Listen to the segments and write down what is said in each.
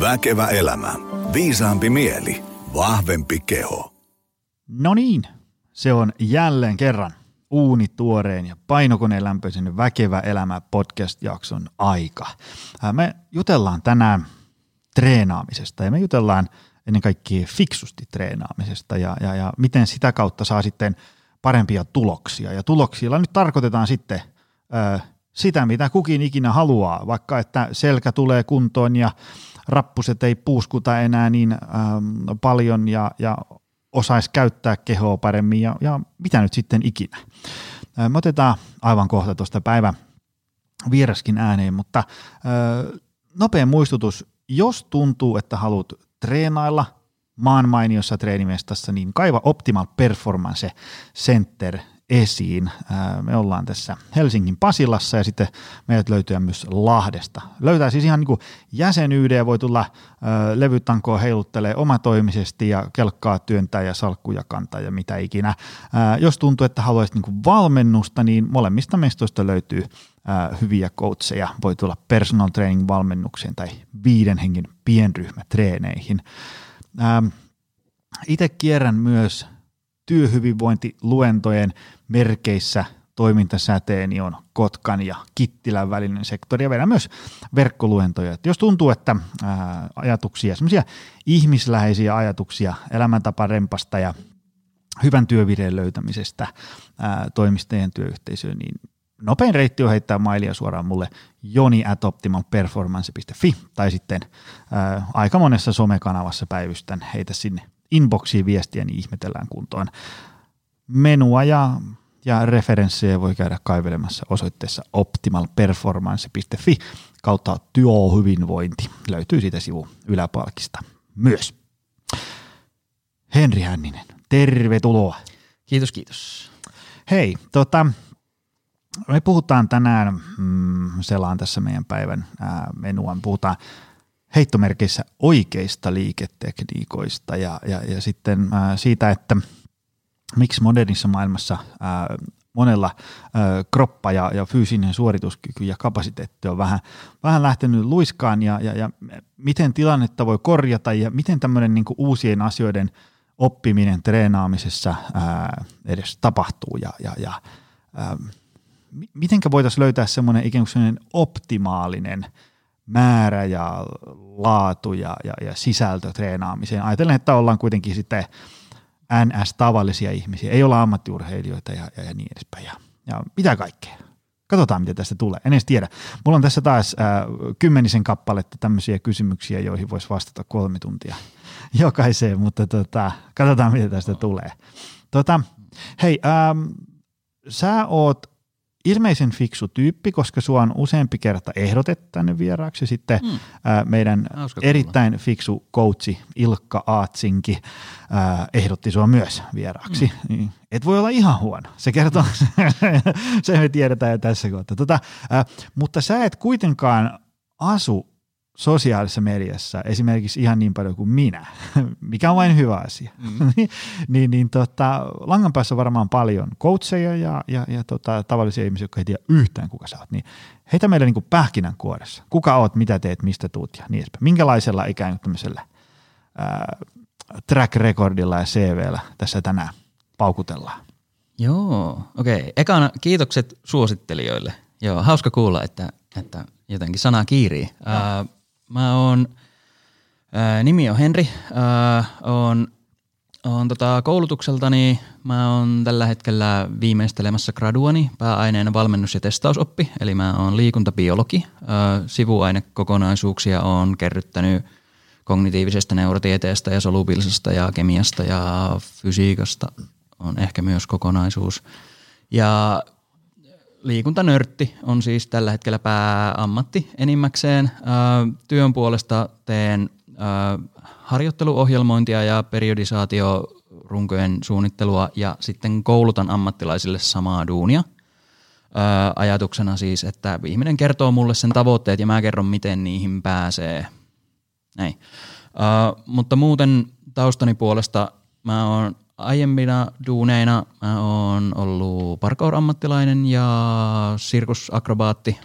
Väkevä elämä. Viisaampi mieli. Vahvempi keho. No niin, se on jälleen kerran uunituoreen ja painokoneen lämpöisen Väkevä elämä podcast-jakson aika. Me jutellaan tänään treenaamisesta ja me jutellaan ennen kaikkea fiksusti treenaamisesta ja, ja, ja miten sitä kautta saa sitten parempia tuloksia. Ja tuloksilla nyt tarkoitetaan sitten ö, sitä, mitä kukin ikinä haluaa, vaikka että selkä tulee kuntoon ja rappuset ei puuskuta enää niin ähm, paljon ja, ja osaisi käyttää kehoa paremmin ja, ja mitä nyt sitten ikinä. Äh, me otetaan aivan kohta tuosta päivän vieraskin ääneen, mutta äh, nopea muistutus, jos tuntuu, että haluat treenailla maan mainiossa treenimestassa, niin kaiva Optimal Performance Center esiin. Me ollaan tässä Helsingin Pasilassa ja sitten meidät löytyy myös Lahdesta. Löytää siis ihan niin kuin jäsenyyden ja voi tulla levytankoa heiluttelee omatoimisesti ja kelkkaa työntää ja salkkuja kantaa ja mitä ikinä. Jos tuntuu, että haluaisit niin kuin valmennusta, niin molemmista mestoista löytyy hyviä coacheja. Voi tulla personal training valmennukseen tai viiden hengen pienryhmätreeneihin. Itse kierrän myös työhyvinvointiluentojen merkeissä toimintasäteeni on Kotkan ja Kittilän välinen sektori ja vedän myös verkkoluentoja. Et jos tuntuu, että ää, ajatuksia, semmoisia ihmisläheisiä ajatuksia elämäntaparempasta ja hyvän työvireen löytämisestä ää, toimistojen työyhteisöön, niin nopein reitti on heittää mailia suoraan mulle joni at optimalperformance.fi tai sitten ää, aika monessa somekanavassa päivystän heitä sinne inboxiin viestiä, niin ihmetellään kuntoon. Menua ja, ja referenssejä voi käydä kaivelemassa osoitteessa optimalperformance.fi kautta työhyvinvointi. Löytyy siitä sivu yläpalkista myös. Henri Hänninen, tervetuloa. Kiitos, kiitos. Hei, tota, me puhutaan tänään, mm, selaan tässä meidän päivän ää, menua, me puhutaan heittomerkeissä oikeista liiketekniikoista ja, ja, ja sitten ää, siitä, että miksi modernissa maailmassa ää, monella ää, kroppa ja, ja fyysinen suorituskyky ja kapasiteetti on vähän, vähän lähtenyt luiskaan ja, ja, ja miten tilannetta voi korjata ja miten tämmöinen niin uusien asioiden oppiminen treenaamisessa ää, edes tapahtuu ja, ja, ja ää, mitenkä voitaisiin löytää semmoinen ikään kuin optimaalinen – määrä ja laatu ja, ja, ja sisältö treenaamiseen. Ajatellen, että ollaan kuitenkin sitten NS-tavallisia ihmisiä, ei olla ammattiurheilijoita ja, ja, ja niin edespäin. Ja, ja mitä kaikkea. Katsotaan, mitä tästä tulee. En edes tiedä. Mulla on tässä taas äh, kymmenisen kappaletta tämmöisiä kysymyksiä, joihin voisi vastata kolme tuntia jokaiseen, mutta tota, katsotaan, mitä tästä tulee. Tota, hei, ähm, sä oot ilmeisen fiksu tyyppi, koska sua on useampi kerta ehdotettu tänne vieraaksi. Sitten mm. ää, meidän Hauska erittäin kuulla. fiksu coachi Ilkka Aatsinki ää, ehdotti sua myös vieraaksi. Mm. Niin, et voi olla ihan huono. Se kertoo, se me tiedetään jo tässä kohtaa. Tota, ää, mutta sä et kuitenkaan asu sosiaalisessa mediassa esimerkiksi ihan niin paljon kuin minä, mikä on vain hyvä asia, mm. niin, niin tota, langan päässä on varmaan paljon coacheja ja, ja, ja tota, tavallisia ihmisiä, jotka ei tiedä yhtään kuka sä oot, niin heitä meille niin pähkinänkuoressa. Kuka oot, mitä teet, mistä tuut ja niin edespäin. Minkälaisella ikään kuin tämmöisellä ää, track recordilla ja CVllä tässä tänään paukutellaan? Joo, okei. Okay. Ekana kiitokset suosittelijoille. Joo, hauska kuulla, että, että jotenkin sana kiirii. No. Mä oon, ää, nimi on Henri, ää, on, on tota koulutukseltani, mä oon tällä hetkellä viimeistelemässä graduani pääaineena valmennus- ja testausoppi, eli mä oon liikuntabiologi. Ää, sivuainekokonaisuuksia on kerryttänyt kognitiivisesta neurotieteestä ja solubilisesta ja kemiasta ja fysiikasta on ehkä myös kokonaisuus. Ja liikuntanörtti on siis tällä hetkellä pääammatti enimmäkseen. Työn puolesta teen harjoitteluohjelmointia ja periodisaatiorunkojen suunnittelua ja sitten koulutan ammattilaisille samaa duunia. Ajatuksena siis, että ihminen kertoo mulle sen tavoitteet ja mä kerron, miten niihin pääsee. Näin. Mutta muuten taustani puolesta mä oon aiemmina duuneina mä oon ollut parkour-ammattilainen ja sirkusakrobaatti.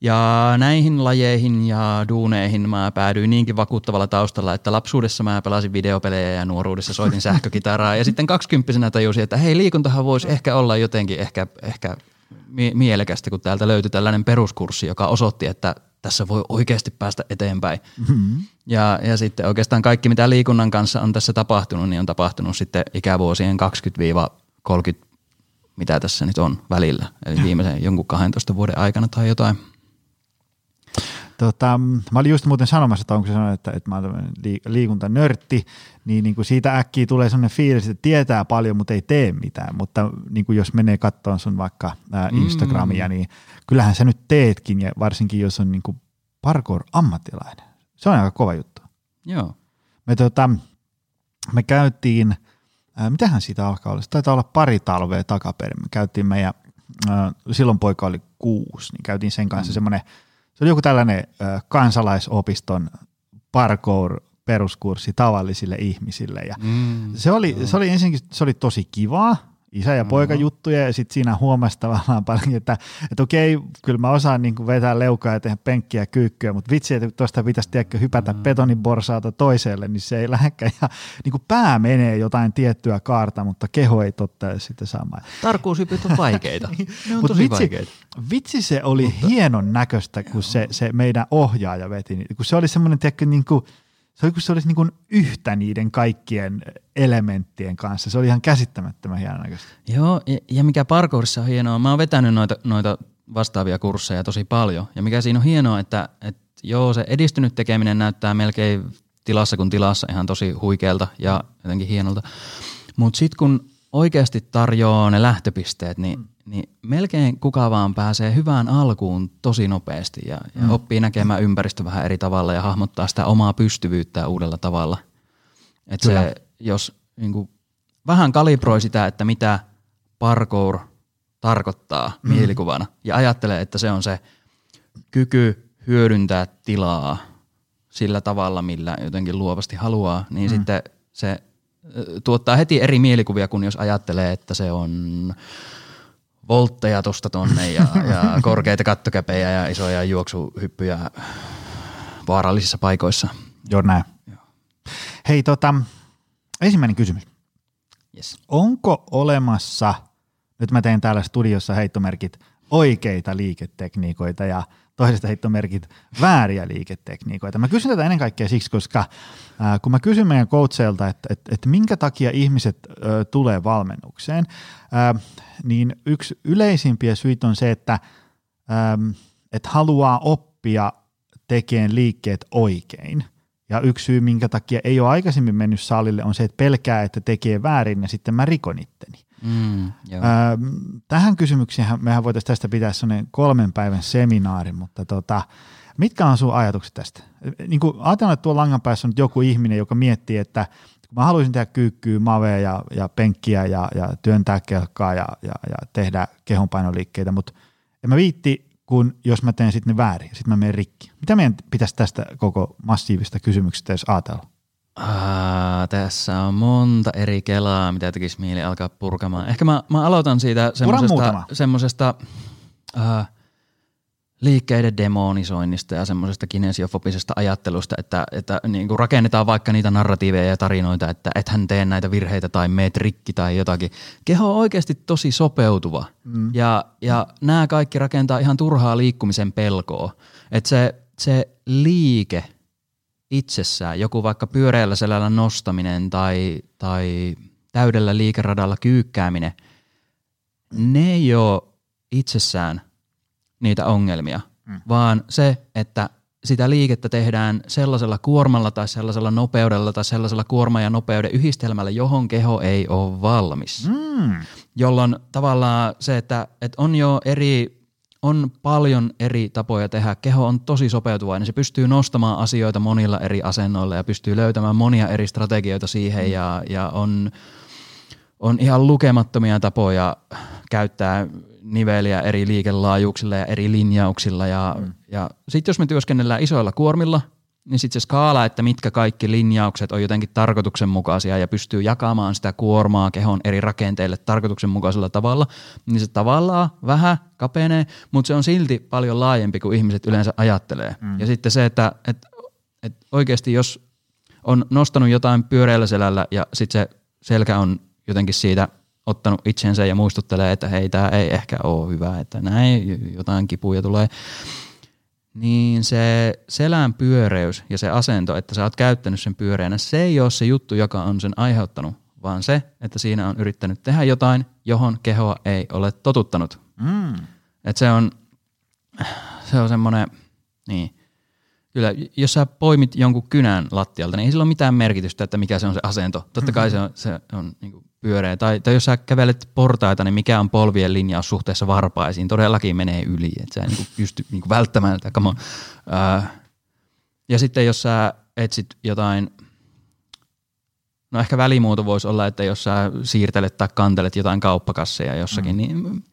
Ja näihin lajeihin ja duuneihin mä päädyin niinkin vakuuttavalla taustalla, että lapsuudessa mä pelasin videopelejä ja nuoruudessa soitin sähkökitaraa. ja sitten kaksikymppisenä tajusin, että hei liikuntahan voisi ehkä olla jotenkin ehkä, ehkä mielekästä, kun täältä löytyi tällainen peruskurssi, joka osoitti, että tässä voi oikeasti päästä eteenpäin. Mm-hmm. Ja, ja sitten oikeastaan kaikki, mitä liikunnan kanssa on tässä tapahtunut, niin on tapahtunut sitten ikävuosien 20-30, mitä tässä nyt on välillä. Eli viimeisen jonkun 12 vuoden aikana tai jotain. Tota, mä olin just muuten sanomassa, että onko se sanonut, että, että mä olen liikuntanörtti, niin, niin kuin siitä äkkiä tulee sellainen fiilis, että tietää paljon, mutta ei tee mitään. Mutta niin kuin jos menee katsomaan sun vaikka ää, Instagramia, mm. niin kyllähän sä nyt teetkin, ja varsinkin jos on niin kuin parkour-ammattilainen. Se on aika kova juttu. Joo. Me, tota, me käytiin, ää, mitähän siitä alkaa olla? Se taitaa olla pari talvea takaperin. Me käytiin meidän, ää, silloin poika oli kuusi, niin käytiin sen kanssa mm. semmoinen – se oli joku tällainen kansalaisopiston parkour peruskurssi tavallisille ihmisille. Ja mm, se, oli, se oli ensinnäkin se oli tosi kivaa, isä ja poika mm-hmm. ja sitten siinä huomasi tavallaan paljon, että, että okei, kyllä mä osaan niin kuin vetää leukaa ja tehdä penkkiä ja kyykkyä, mutta vitsi, että tuosta pitäisi tiedäkö, hypätä mm. betoniborsaalta toiselle, niin se ei lähdekään. Ja niin kuin pää menee jotain tiettyä kaarta, mutta keho ei totta sitten samaa. Tarkkuushypyt on vaikeita. ne on tosi vitsi, vaikeita. Vitsi se oli mutta, hienon näköistä, kun se, se meidän ohjaaja veti. Kun se oli semmoinen, tiedätkö, niin kuin – se oli kuin se olisi niin kuin yhtä niiden kaikkien elementtien kanssa. Se oli ihan käsittämättömän hienon näköistä. Joo, ja, ja mikä parkourissa on hienoa, mä oon vetänyt noita, noita vastaavia kursseja tosi paljon. Ja mikä siinä on hienoa, että, että joo, se edistynyt tekeminen näyttää melkein tilassa kuin tilassa ihan tosi huikealta ja jotenkin hienolta. Mutta sitten kun oikeasti tarjoaa ne lähtöpisteet, niin mm niin melkein kuka vaan pääsee hyvään alkuun tosi nopeasti ja, ja mm. oppii näkemään ympäristö vähän eri tavalla ja hahmottaa sitä omaa pystyvyyttä uudella tavalla. Et se, jos niin kuin, vähän kalibroi sitä, että mitä parkour tarkoittaa mm. mielikuvana ja ajattelee, että se on se kyky hyödyntää tilaa sillä tavalla, millä jotenkin luovasti haluaa, niin mm. sitten se tuottaa heti eri mielikuvia kuin jos ajattelee, että se on voltteja tuosta tonne ja, ja korkeita kattokäpejä ja isoja juoksuhyppyjä vaarallisissa paikoissa. Joo näin. Joo. Hei tota, ensimmäinen kysymys. Yes. Onko olemassa, nyt mä teen täällä studiossa heittomerkit, oikeita liiketekniikoita ja toisesta heittomerkit vääriä liiketekniikoita. Mä kysyn tätä ennen kaikkea siksi, koska ää, kun mä kysyn meidän coachilta, että, että, että minkä takia ihmiset ö, tulee valmennukseen, ää, niin yksi yleisimpiä syitä on se, että, ää, että haluaa oppia tekemään liikkeet oikein. Ja yksi syy, minkä takia ei ole aikaisemmin mennyt salille, on se, että pelkää, että tekee väärin ja sitten mä rikon itteni. Mm, tähän kysymykseen mehän voitaisiin tästä pitää sellainen kolmen päivän seminaari, mutta tota, mitkä on sun ajatukset tästä? Niin kuin ajatellaan, että tuolla langan päässä on nyt joku ihminen, joka miettii, että kun mä haluaisin tehdä kyykkyä, mavea ja, ja penkkiä ja, ja työntää kelkkaa ja, ja, ja tehdä kehonpainoliikkeitä, mutta en mä viitti, kun jos mä teen sitten ne väärin, sitten mä menen rikki. Mitä meidän pitäisi tästä koko massiivista kysymyksestä edes ajatella? Ah, tässä on monta eri kelaa, mitä tekisi mieli alkaa purkamaan. Ehkä mä, mä aloitan siitä uh, liikkeiden demonisoinnista ja semmoisesta kinesiofobisesta ajattelusta, että, että niin kuin rakennetaan vaikka niitä narratiiveja ja tarinoita, että ethän tee näitä virheitä tai meet rikki tai jotakin. Keho on oikeasti tosi sopeutuva mm. ja, ja nämä kaikki rakentaa ihan turhaa liikkumisen pelkoa. Että se, se liike – itsessään, joku vaikka pyöreällä selällä nostaminen tai, tai täydellä liikeradalla kyykkääminen, ne ei ole itsessään niitä ongelmia, mm. vaan se, että sitä liikettä tehdään sellaisella kuormalla tai sellaisella nopeudella tai sellaisella kuorma- ja nopeuden yhdistelmällä, johon keho ei ole valmis. Mm. Jolloin tavallaan se, että, että on jo eri on paljon eri tapoja tehdä. Keho on tosi sopeutuvainen. Se pystyy nostamaan asioita monilla eri asennoilla ja pystyy löytämään monia eri strategioita siihen ja, ja on, on ihan lukemattomia tapoja käyttää niveliä eri liikelaajuuksilla ja eri linjauksilla. Ja, mm. ja sitten jos me työskennellään isoilla kuormilla, niin sitten se skaala, että mitkä kaikki linjaukset on jotenkin tarkoituksenmukaisia ja pystyy jakamaan sitä kuormaa kehon eri rakenteille tarkoituksenmukaisella tavalla, niin se tavallaan vähän kapenee, mutta se on silti paljon laajempi kuin ihmiset yleensä ajattelee. Mm. Ja sitten se, että, että, että oikeasti jos on nostanut jotain pyöreällä selällä ja sitten se selkä on jotenkin siitä ottanut itsensä ja muistuttelee, että hei, tämä ei ehkä ole hyvä, että näin jotain kipuja tulee, niin se selän pyöreys ja se asento, että sä oot käyttänyt sen pyöreänä, se ei ole se juttu, joka on sen aiheuttanut, vaan se, että siinä on yrittänyt tehdä jotain, johon kehoa ei ole totuttanut. Mm. Että se on, se on semmoinen, niin, kyllä, jos sä poimit jonkun kynän lattialta, niin ei sillä ole mitään merkitystä, että mikä se on se asento. Totta kai se on, se on niin kuin pyöreä. Tai, tai jos sä kävelet portaita, niin mikä on polvien linjaus suhteessa varpaisiin? Todellakin menee yli, että sä ei niin pysty niin välttämään tätä. Come on. Äh, ja sitten jos sä etsit jotain, no ehkä välimuoto voisi olla, että jos sä siirtelet tai kantelet jotain kauppakasseja jossakin, mm. niin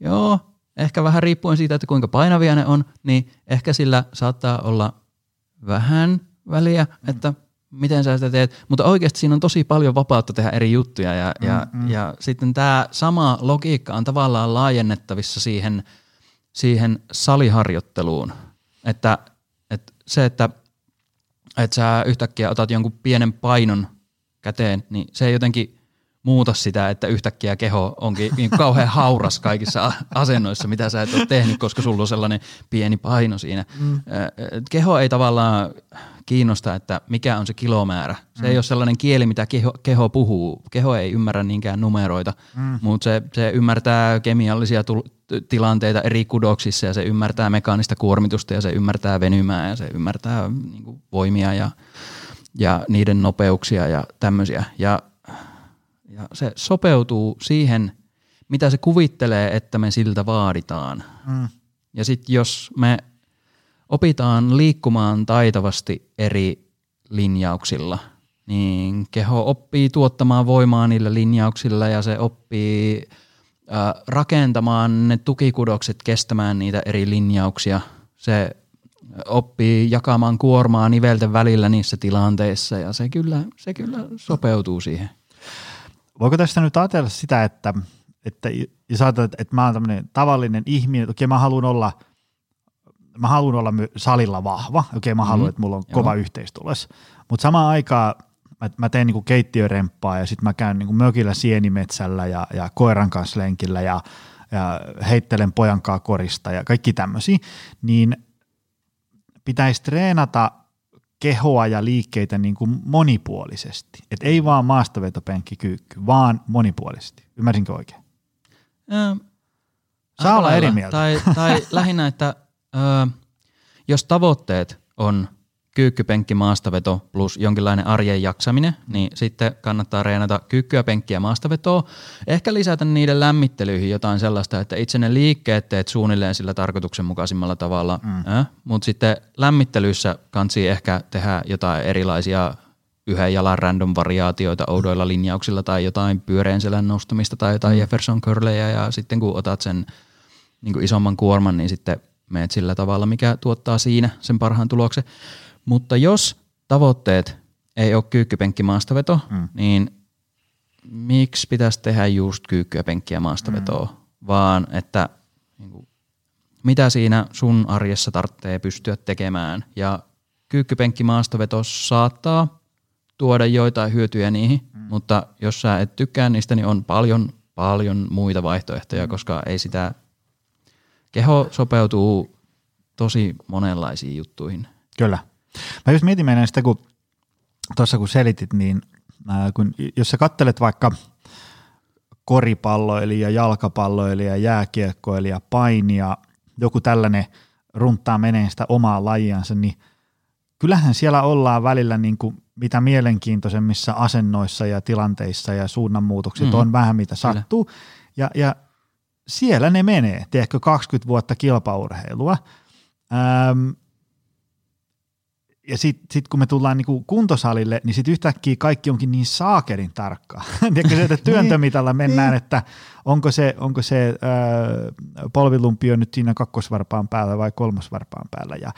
joo, ehkä vähän riippuen siitä, että kuinka painavia ne on, niin ehkä sillä saattaa olla vähän väliä, mm. että – miten sä sitä teet, mutta oikeasti siinä on tosi paljon vapautta tehdä eri juttuja ja, mm, ja, mm. ja sitten tämä sama logiikka on tavallaan laajennettavissa siihen, siihen saliharjoitteluun, että, että se, että, että sä yhtäkkiä otat jonkun pienen painon käteen, niin se ei jotenkin muuta sitä, että yhtäkkiä keho onkin niin kauhean hauras kaikissa asennoissa, mitä sä et ole tehnyt, koska sulla on sellainen pieni paino siinä. Mm. Keho ei tavallaan kiinnosta, että mikä on se kilomäärä. Se mm. ei ole sellainen kieli, mitä keho, keho puhuu. Keho ei ymmärrä niinkään numeroita, mm. mutta se, se ymmärtää kemiallisia tul- tilanteita eri kudoksissa ja se ymmärtää mekaanista kuormitusta ja se ymmärtää venymää ja se ymmärtää niin kuin, voimia ja, ja niiden nopeuksia ja tämmöisiä. Ja, ja se sopeutuu siihen, mitä se kuvittelee, että me siltä vaaditaan. Mm. Ja sitten jos me opitaan liikkumaan taitavasti eri linjauksilla, niin keho oppii tuottamaan voimaa niillä linjauksilla ja se oppii äh, rakentamaan ne tukikudokset kestämään niitä eri linjauksia. Se oppii jakamaan kuormaa nivelten välillä niissä tilanteissa ja se kyllä, se kyllä sopeutuu siihen. Voiko tästä nyt ajatella sitä, että, että jos ajatellaan, että mä oon tämmöinen tavallinen ihminen, että okei mä haluan olla – mä haluan olla salilla vahva, okei mä haluan, mm-hmm. että mulla on Joo. kova yhteistulos, mutta samaan aikaan mä, mä teen niinku keittiöremppaa ja sitten mä käyn niinku mökillä sienimetsällä ja, ja koiran kanssa lenkillä ja, ja heittelen pojankaa korista ja kaikki tämmöisiä, niin pitäisi treenata kehoa ja liikkeitä niin kuin monipuolisesti. Et ei vaan maastavetopenkki kyykky, vaan monipuolisesti. Ymmärsinkö oikein? Ähm, Saa olla eri mieltä. Tai, tai lähinnä, että Öö, jos tavoitteet on kyykkypenkki, maastaveto plus jonkinlainen arjen jaksaminen, niin sitten kannattaa reenata kyykkyä, penkkiä, maastavetoa. Ehkä lisätä niiden lämmittelyihin jotain sellaista, että itse ne liikkeet teet suunnilleen sillä tarkoituksenmukaisimmalla tavalla, mm. äh, mutta sitten lämmittelyissä kansi ehkä tehdä jotain erilaisia yhden jalan random variaatioita oudoilla linjauksilla tai jotain pyöreän selän nostamista tai jotain mm. Jefferson curleja ja sitten kun otat sen niin isomman kuorman, niin sitten meet sillä tavalla, mikä tuottaa siinä sen parhaan tuloksen. Mutta jos tavoitteet ei ole kyykkypenkki maastaveto, mm. niin miksi pitäisi tehdä just kyykkyä, penkkiä, maastavetoa, mm. vaan että niin kuin, mitä siinä sun arjessa tarvitsee pystyä tekemään. Ja kyykkypenkki maastaveto saattaa tuoda joitain hyötyjä niihin, mm. mutta jos sä et tykkää niistä, niin on paljon, paljon muita vaihtoehtoja, mm. koska ei sitä keho sopeutuu tosi monenlaisiin juttuihin. Kyllä. Mä just mietin meidän sitä, kun tuossa kun selitit, niin ää, kun, jos sä kattelet vaikka koripalloilija, jalkapalloilija, jääkiekkoilija, painia, joku tällainen runttaa menee sitä omaa lajiansa, niin kyllähän siellä ollaan välillä niin kuin mitä mielenkiintoisemmissa asennoissa ja tilanteissa ja suunnanmuutokset mm. on vähän mitä sattuu. Ja, ja siellä ne menee, tiedätkö, 20 vuotta kilpaurheilua. Ähm, ja sitten sit kun me tullaan niinku kuntosalille, niin sitten yhtäkkiä kaikki onkin niin saakerin tarkkaa. Tiedätkö se, että työntömitalla mennään, että onko se, onko se äh, polvilumpio nyt siinä kakkosvarpaan päällä vai kolmosvarpaan päällä. Ja,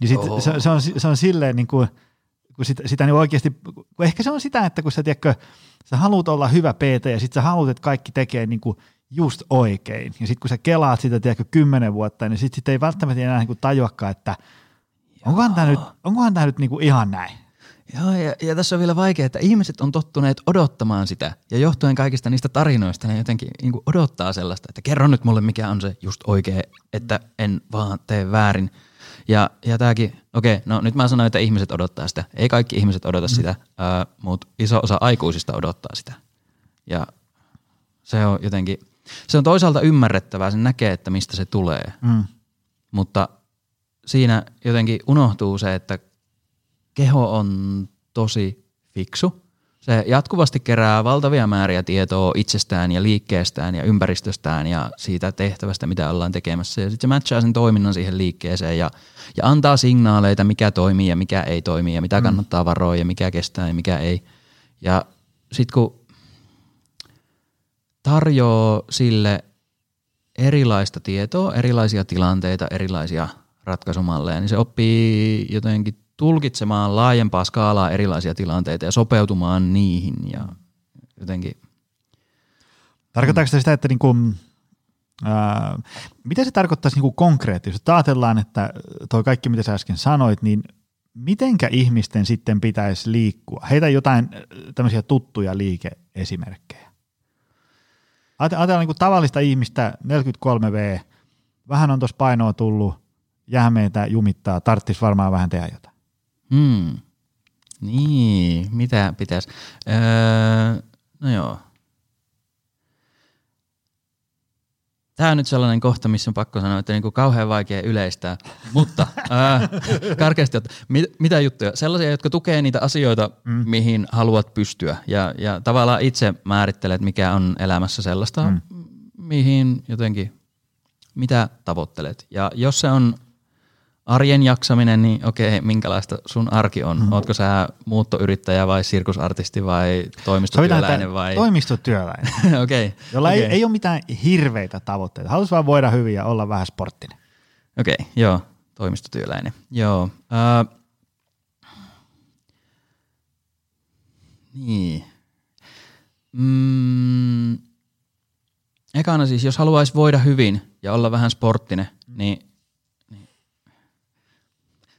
niin sit Oho. se, se, on, se on silleen, niin kuin, kun sitä, sitä niin oikeasti, kun ehkä se on sitä, että kun sä, tiedätkö, sä haluat olla hyvä PT ja sitten sä haluat, että kaikki tekee niin kuin just oikein. Ja sitten kun sä kelaat sitä, tiedätkö, kymmenen vuotta, niin sitten sit ei välttämättä enää niin kuin tajuakaan, että onkohan tämä nyt, onkohan tämä nyt niin kuin ihan näin. Joo, ja, ja tässä on vielä vaikea, että ihmiset on tottuneet odottamaan sitä. Ja johtuen kaikista niistä tarinoista, ne jotenkin niin kuin odottaa sellaista, että kerro nyt mulle, mikä on se just oikea, että en vaan tee väärin. Ja, ja tämäkin, okei, no nyt mä sanoin, että ihmiset odottaa sitä. Ei kaikki ihmiset odota sitä, äh, mutta iso osa aikuisista odottaa sitä. Ja se on jotenkin, se on toisaalta ymmärrettävää, sen näkee, että mistä se tulee. Mm. Mutta siinä jotenkin unohtuu se, että keho on tosi fiksu. Se jatkuvasti kerää valtavia määriä tietoa itsestään ja liikkeestään ja ympäristöstään ja siitä tehtävästä, mitä ollaan tekemässä. Ja sitten se matchaa sen toiminnan siihen liikkeeseen ja, ja antaa signaaleita, mikä toimii ja mikä ei toimi ja mitä kannattaa varoa ja mikä kestää ja mikä ei. Ja sitten kun tarjoaa sille erilaista tietoa, erilaisia tilanteita, erilaisia ratkaisumalleja, niin se oppii jotenkin tulkitsemaan laajempaa skaalaa erilaisia tilanteita ja sopeutumaan niihin ja jotenkin Tarkoittaako se sitä, että niin kuin, ää, mitä se tarkoittaisi niin kuin konkreettisesti? Ajatellaan, että toi kaikki, mitä sä äsken sanoit, niin mitenkä ihmisten sitten pitäisi liikkua? Heitä jotain tämmöisiä tuttuja liikeesimerkkejä. Ajate- Ajatellaan niin kuin tavallista ihmistä, 43V, vähän on tuossa painoa tullut, jähmeitä jumittaa, tarttis varmaan vähän tehdä jotain. Hmm. Niin, mitä pitäisi? Öö, no joo. Tämä on nyt sellainen kohta, missä on pakko sanoa, että niinku kauhean vaikea yleistää, mutta ää, karkeasti, että mit, mitä juttuja? Sellaisia, jotka tukee niitä asioita, mm. mihin haluat pystyä ja, ja tavallaan itse määrittelet, mikä on elämässä sellaista, mm. mihin jotenkin, mitä tavoittelet. Ja jos se on arjen jaksaminen, niin okei, minkälaista sun arki on? Mm. Ootko sä muuttoyrittäjä vai sirkusartisti vai toimistotyöläinen vai? Toimistotyöläinen, okei. jolla okei. ei, ei ole mitään hirveitä tavoitteita. Haluaisi vaan voida hyvin ja olla vähän sporttinen. Okei, joo, toimistotyöläinen. Joo. Äh, niin. Mm, ekana siis, jos haluaisi voida hyvin ja olla vähän sporttinen, niin, niin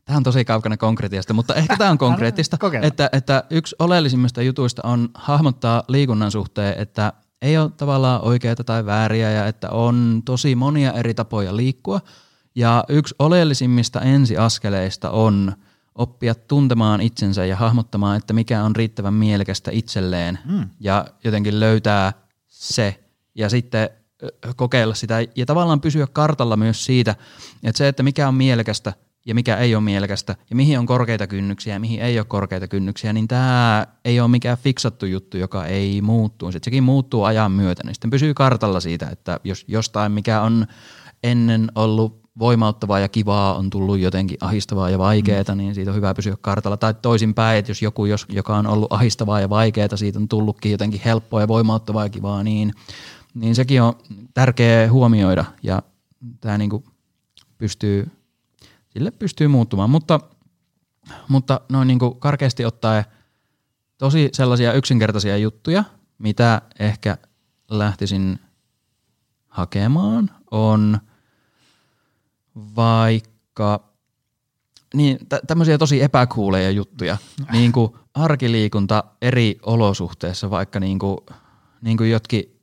Tämä on tosi kaukana konkretiasta, mutta ehkä tämä on konkreettista, että, että yksi oleellisimmista jutuista on hahmottaa liikunnan suhteen, että ei ole tavallaan oikeaa tai vääriä ja että on tosi monia eri tapoja liikkua. Ja yksi oleellisimmista ensiaskeleista on oppia tuntemaan itsensä ja hahmottamaan, että mikä on riittävän mielekästä itselleen mm. ja jotenkin löytää se ja sitten kokeilla sitä ja tavallaan pysyä kartalla myös siitä, että se, että mikä on mielekästä ja mikä ei ole mielekästä ja mihin on korkeita kynnyksiä ja mihin ei ole korkeita kynnyksiä, niin tämä ei ole mikään fiksattu juttu, joka ei muuttuu. Sitten sekin muuttuu ajan myötä, niin sitten pysyy kartalla siitä, että jos jostain, mikä on ennen ollut voimauttavaa ja kivaa on tullut jotenkin ahistavaa ja vaikeaa, mm. niin siitä on hyvä pysyä kartalla. Tai toisinpäin, että jos joku, jos, joka on ollut ahistavaa ja vaikeaa, siitä on tullutkin jotenkin helppoa ja voimauttavaa ja kivaa, niin, niin sekin on tärkeä huomioida ja tämä niinku pystyy, sille pystyy muuttumaan. Mutta, mutta noin niinku karkeasti ottaen tosi sellaisia yksinkertaisia juttuja, mitä ehkä lähtisin hakemaan, on vaikka niin, tä- tämmöisiä tosi epäkuuleja juttuja, niin kuin arkiliikunta eri olosuhteissa, vaikka niin kuin, niin kuin jotkin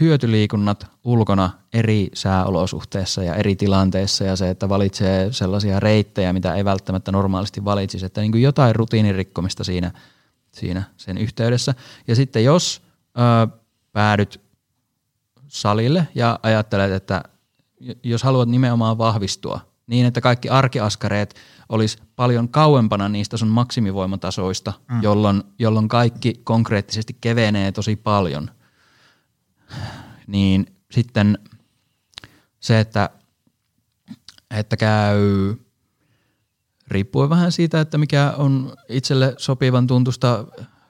hyötyliikunnat ulkona eri sääolosuhteissa ja eri tilanteissa ja se, että valitsee sellaisia reittejä, mitä ei välttämättä normaalisti valitsisi, että niin kuin jotain rutiinirikkomista siinä, siinä sen yhteydessä. Ja sitten jos ö, päädyt salille ja ajattelet, että jos haluat nimenomaan vahvistua niin, että kaikki arkiaskareet olisi paljon kauempana niistä sun maksimivoimatasoista, mm. jolloin, jolloin kaikki konkreettisesti kevenee tosi paljon, niin sitten se, että, että käy riippuen vähän siitä, että mikä on itselle sopivan tuntusta.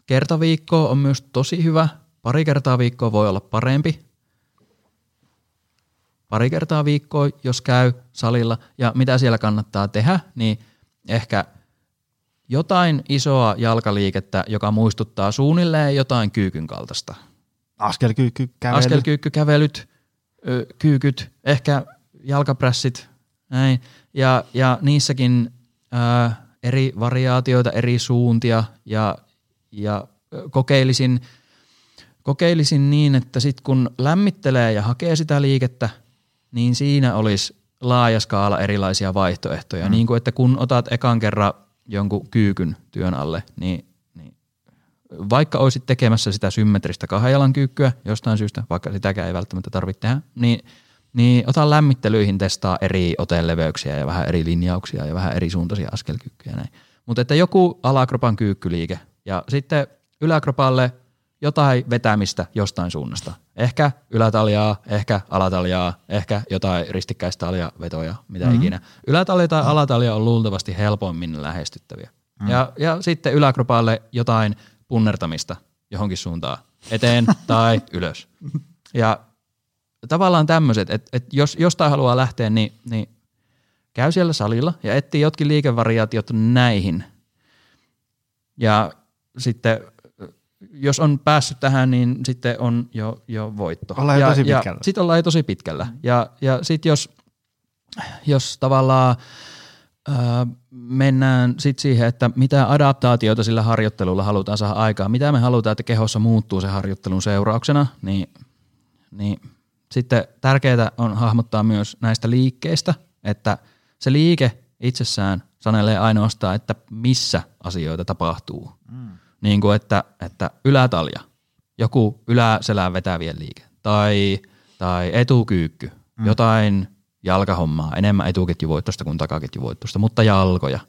Kertaviikko on myös tosi hyvä. Pari kertaa viikkoa voi olla parempi. Pari kertaa viikkoa, jos käy salilla. Ja mitä siellä kannattaa tehdä, niin ehkä jotain isoa jalkaliikettä, joka muistuttaa suunnilleen jotain kyykyn kaltaista. Askelkyykkykävely. Askelkyykkykävelyt, ö, kyykyt, ehkä jalkaprässit, näin. Ja, ja niissäkin ö, eri variaatioita, eri suuntia ja, ja kokeilisin, kokeilisin niin, että sit kun lämmittelee ja hakee sitä liikettä, niin siinä olisi laaja skaala erilaisia vaihtoehtoja. Mm. Niin kuin, että kun otat ekan kerran jonkun kyykyn työn alle, niin vaikka olisit tekemässä sitä symmetristä kahden jalan kyykkyä jostain syystä, vaikka sitäkään ei välttämättä tarvitse tehdä, niin, niin ota lämmittelyihin testaa eri oteleveyksiä ja vähän eri linjauksia ja vähän eri suuntaisia askelkyykkyjä. Näin. Mutta että joku alakropan kyykkyliike ja sitten yläkropalle jotain vetämistä jostain suunnasta. Ehkä ylätaljaa, ehkä alataljaa, ehkä jotain ristikkäistä vetoja, mitä mm-hmm. ikinä. Ylätalja tai alatalja on luultavasti helpommin lähestyttäviä. Mm-hmm. Ja, ja sitten yläkropalle jotain punnertamista johonkin suuntaan, eteen tai ylös. Ja tavallaan tämmöiset, että, että jos jostain haluaa lähteä, niin, niin käy siellä salilla ja etsii jotkin liikevariaatiot näihin. Ja sitten jos on päässyt tähän, niin sitten on jo, jo voitto. Ollaan jo ja, tosi pitkällä. Sitten ollaan jo tosi pitkällä. Ja, ja sitten jos, jos tavallaan ää, mennään sitten siihen, että mitä adaptaatioita sillä harjoittelulla halutaan saada aikaan, mitä me halutaan, että kehossa muuttuu se harjoittelun seurauksena, niin, niin sitten tärkeää on hahmottaa myös näistä liikkeistä, että se liike itsessään sanelee ainoastaan, että missä asioita tapahtuu. Mm niin kuin että, että ylätalja, joku yläselään vetävien liike tai, tai etukyykky, mm. jotain jalkahommaa, enemmän etuketjuvoittosta kuin takaketjuvoittosta, mutta jalkoja.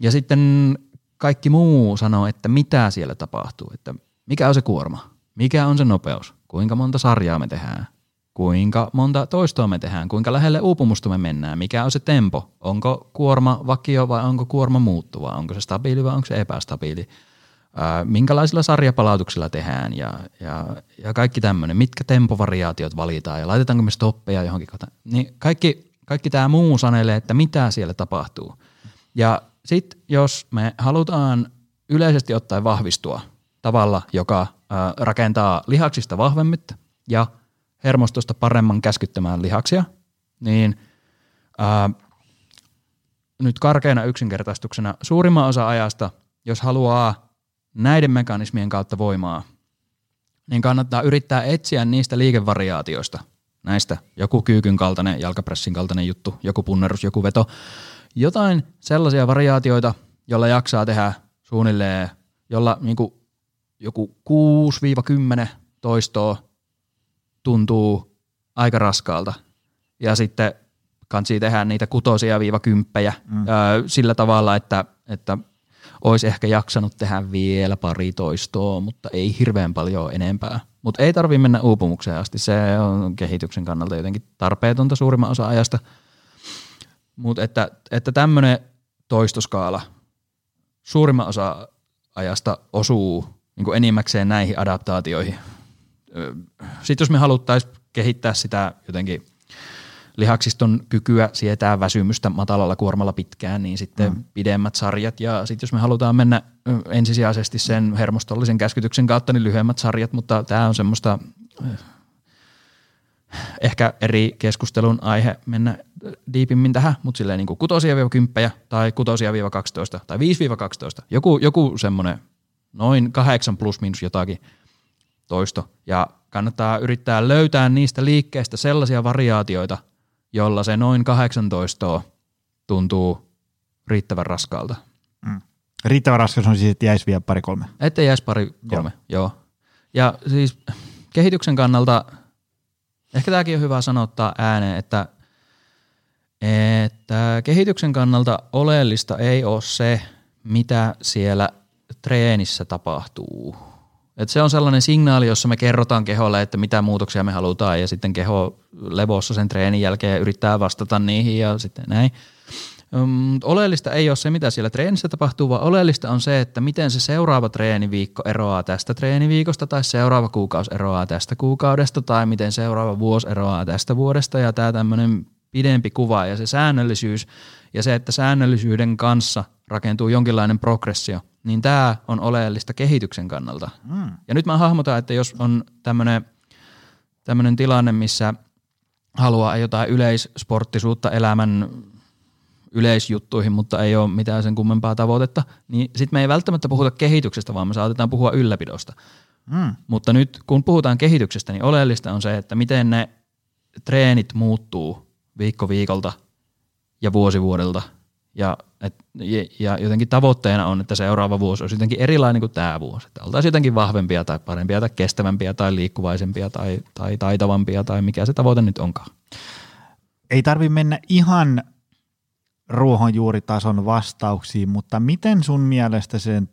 Ja sitten kaikki muu sanoo, että mitä siellä tapahtuu, että mikä on se kuorma, mikä on se nopeus, kuinka monta sarjaa me tehdään, kuinka monta toistoa me tehdään, kuinka lähelle uupumusta me mennään, mikä on se tempo, onko kuorma vakio vai onko kuorma muuttuva, onko se stabiili vai onko se epästabiili – minkälaisilla sarjapalautuksilla tehdään ja, ja, ja kaikki tämmöinen, mitkä tempovariaatiot valitaan ja laitetaanko me stoppeja johonkin kohtaan. Niin kaikki, kaikki tämä muu sanelee, että mitä siellä tapahtuu. Ja sitten jos me halutaan yleisesti ottaen vahvistua tavalla, joka ää, rakentaa lihaksista vahvemmit ja hermostosta paremman käskyttämään lihaksia, niin ää, nyt karkeana yksinkertaistuksena suurimman osa ajasta, jos haluaa näiden mekanismien kautta voimaa, niin kannattaa yrittää etsiä niistä liikevariaatioista, näistä joku kyykyn kaltainen, jalkapressin kaltainen juttu, joku punnerus, joku veto, jotain sellaisia variaatioita, jolla jaksaa tehdä suunnilleen, jolla niin kuin joku 6-10 toistoa tuntuu aika raskaalta. Ja sitten kansi tehdä niitä kutosia viiva kymppejä mm. sillä tavalla, että, että olisi ehkä jaksanut tehdä vielä pari toistoa, mutta ei hirveän paljon enempää. Mutta ei tarvi mennä uupumukseen asti, se on kehityksen kannalta jotenkin tarpeetonta suurimman osa ajasta. Mutta että, että tämmöinen toistoskaala suurimman osa ajasta osuu niin enimmäkseen näihin adaptaatioihin. Sitten jos me haluttaisiin kehittää sitä jotenkin lihaksiston kykyä sietää väsymystä matalalla kuormalla pitkään, niin sitten mm. pidemmät sarjat. Ja sitten jos me halutaan mennä ensisijaisesti sen hermostollisen käskytyksen kautta, niin lyhyemmät sarjat, mutta tämä on semmoista ehkä eri keskustelun aihe mennä diipimmin tähän, mutta silleen niin kuin kutosia 10 tai kutosia 12 tai 5-12, joku, joku semmoinen noin kahdeksan plus minus jotakin toisto. Ja kannattaa yrittää löytää niistä liikkeistä sellaisia variaatioita, jolla se noin 18 tuntuu riittävän raskaalta. Mm. Riittävän raskas on siis, että jäisi vielä pari kolme. Että jäisi pari kolme, joo. joo. Ja siis kehityksen kannalta, ehkä tämäkin on hyvä sanottaa ääneen, että, että kehityksen kannalta oleellista ei ole se, mitä siellä treenissä tapahtuu et se on sellainen signaali, jossa me kerrotaan keholle, että mitä muutoksia me halutaan ja sitten keho levossa sen treenin jälkeen yrittää vastata niihin ja sitten näin. Oleellista ei ole se, mitä siellä treenissä tapahtuu, vaan oleellista on se, että miten se seuraava treeniviikko eroaa tästä treeniviikosta tai seuraava kuukausi eroaa tästä kuukaudesta tai miten seuraava vuosi eroaa tästä vuodesta ja tämä tämmöinen pidempi kuva ja se säännöllisyys ja se, että säännöllisyyden kanssa rakentuu jonkinlainen progressio, niin tämä on oleellista kehityksen kannalta. Mm. Ja nyt mä hahmotan, että jos on tämmöinen tilanne, missä haluaa jotain yleissporttisuutta elämän yleisjuttuihin, mutta ei ole mitään sen kummempaa tavoitetta, niin sitten me ei välttämättä puhuta kehityksestä, vaan me saatetaan puhua ylläpidosta. Mm. Mutta nyt kun puhutaan kehityksestä, niin oleellista on se, että miten ne treenit muuttuu viikko viikolta ja vuosi vuodelta. Ja, et, ja jotenkin tavoitteena on, että seuraava vuosi olisi jotenkin erilainen kuin tämä vuosi. Että oltaisiin jotenkin vahvempia tai parempia tai kestävämpiä tai liikkuvaisempia tai, tai taitavampia tai mikä se tavoite nyt onkaan. Ei tarvi mennä ihan ruohonjuuritason vastauksiin, mutta miten sun mielestä sen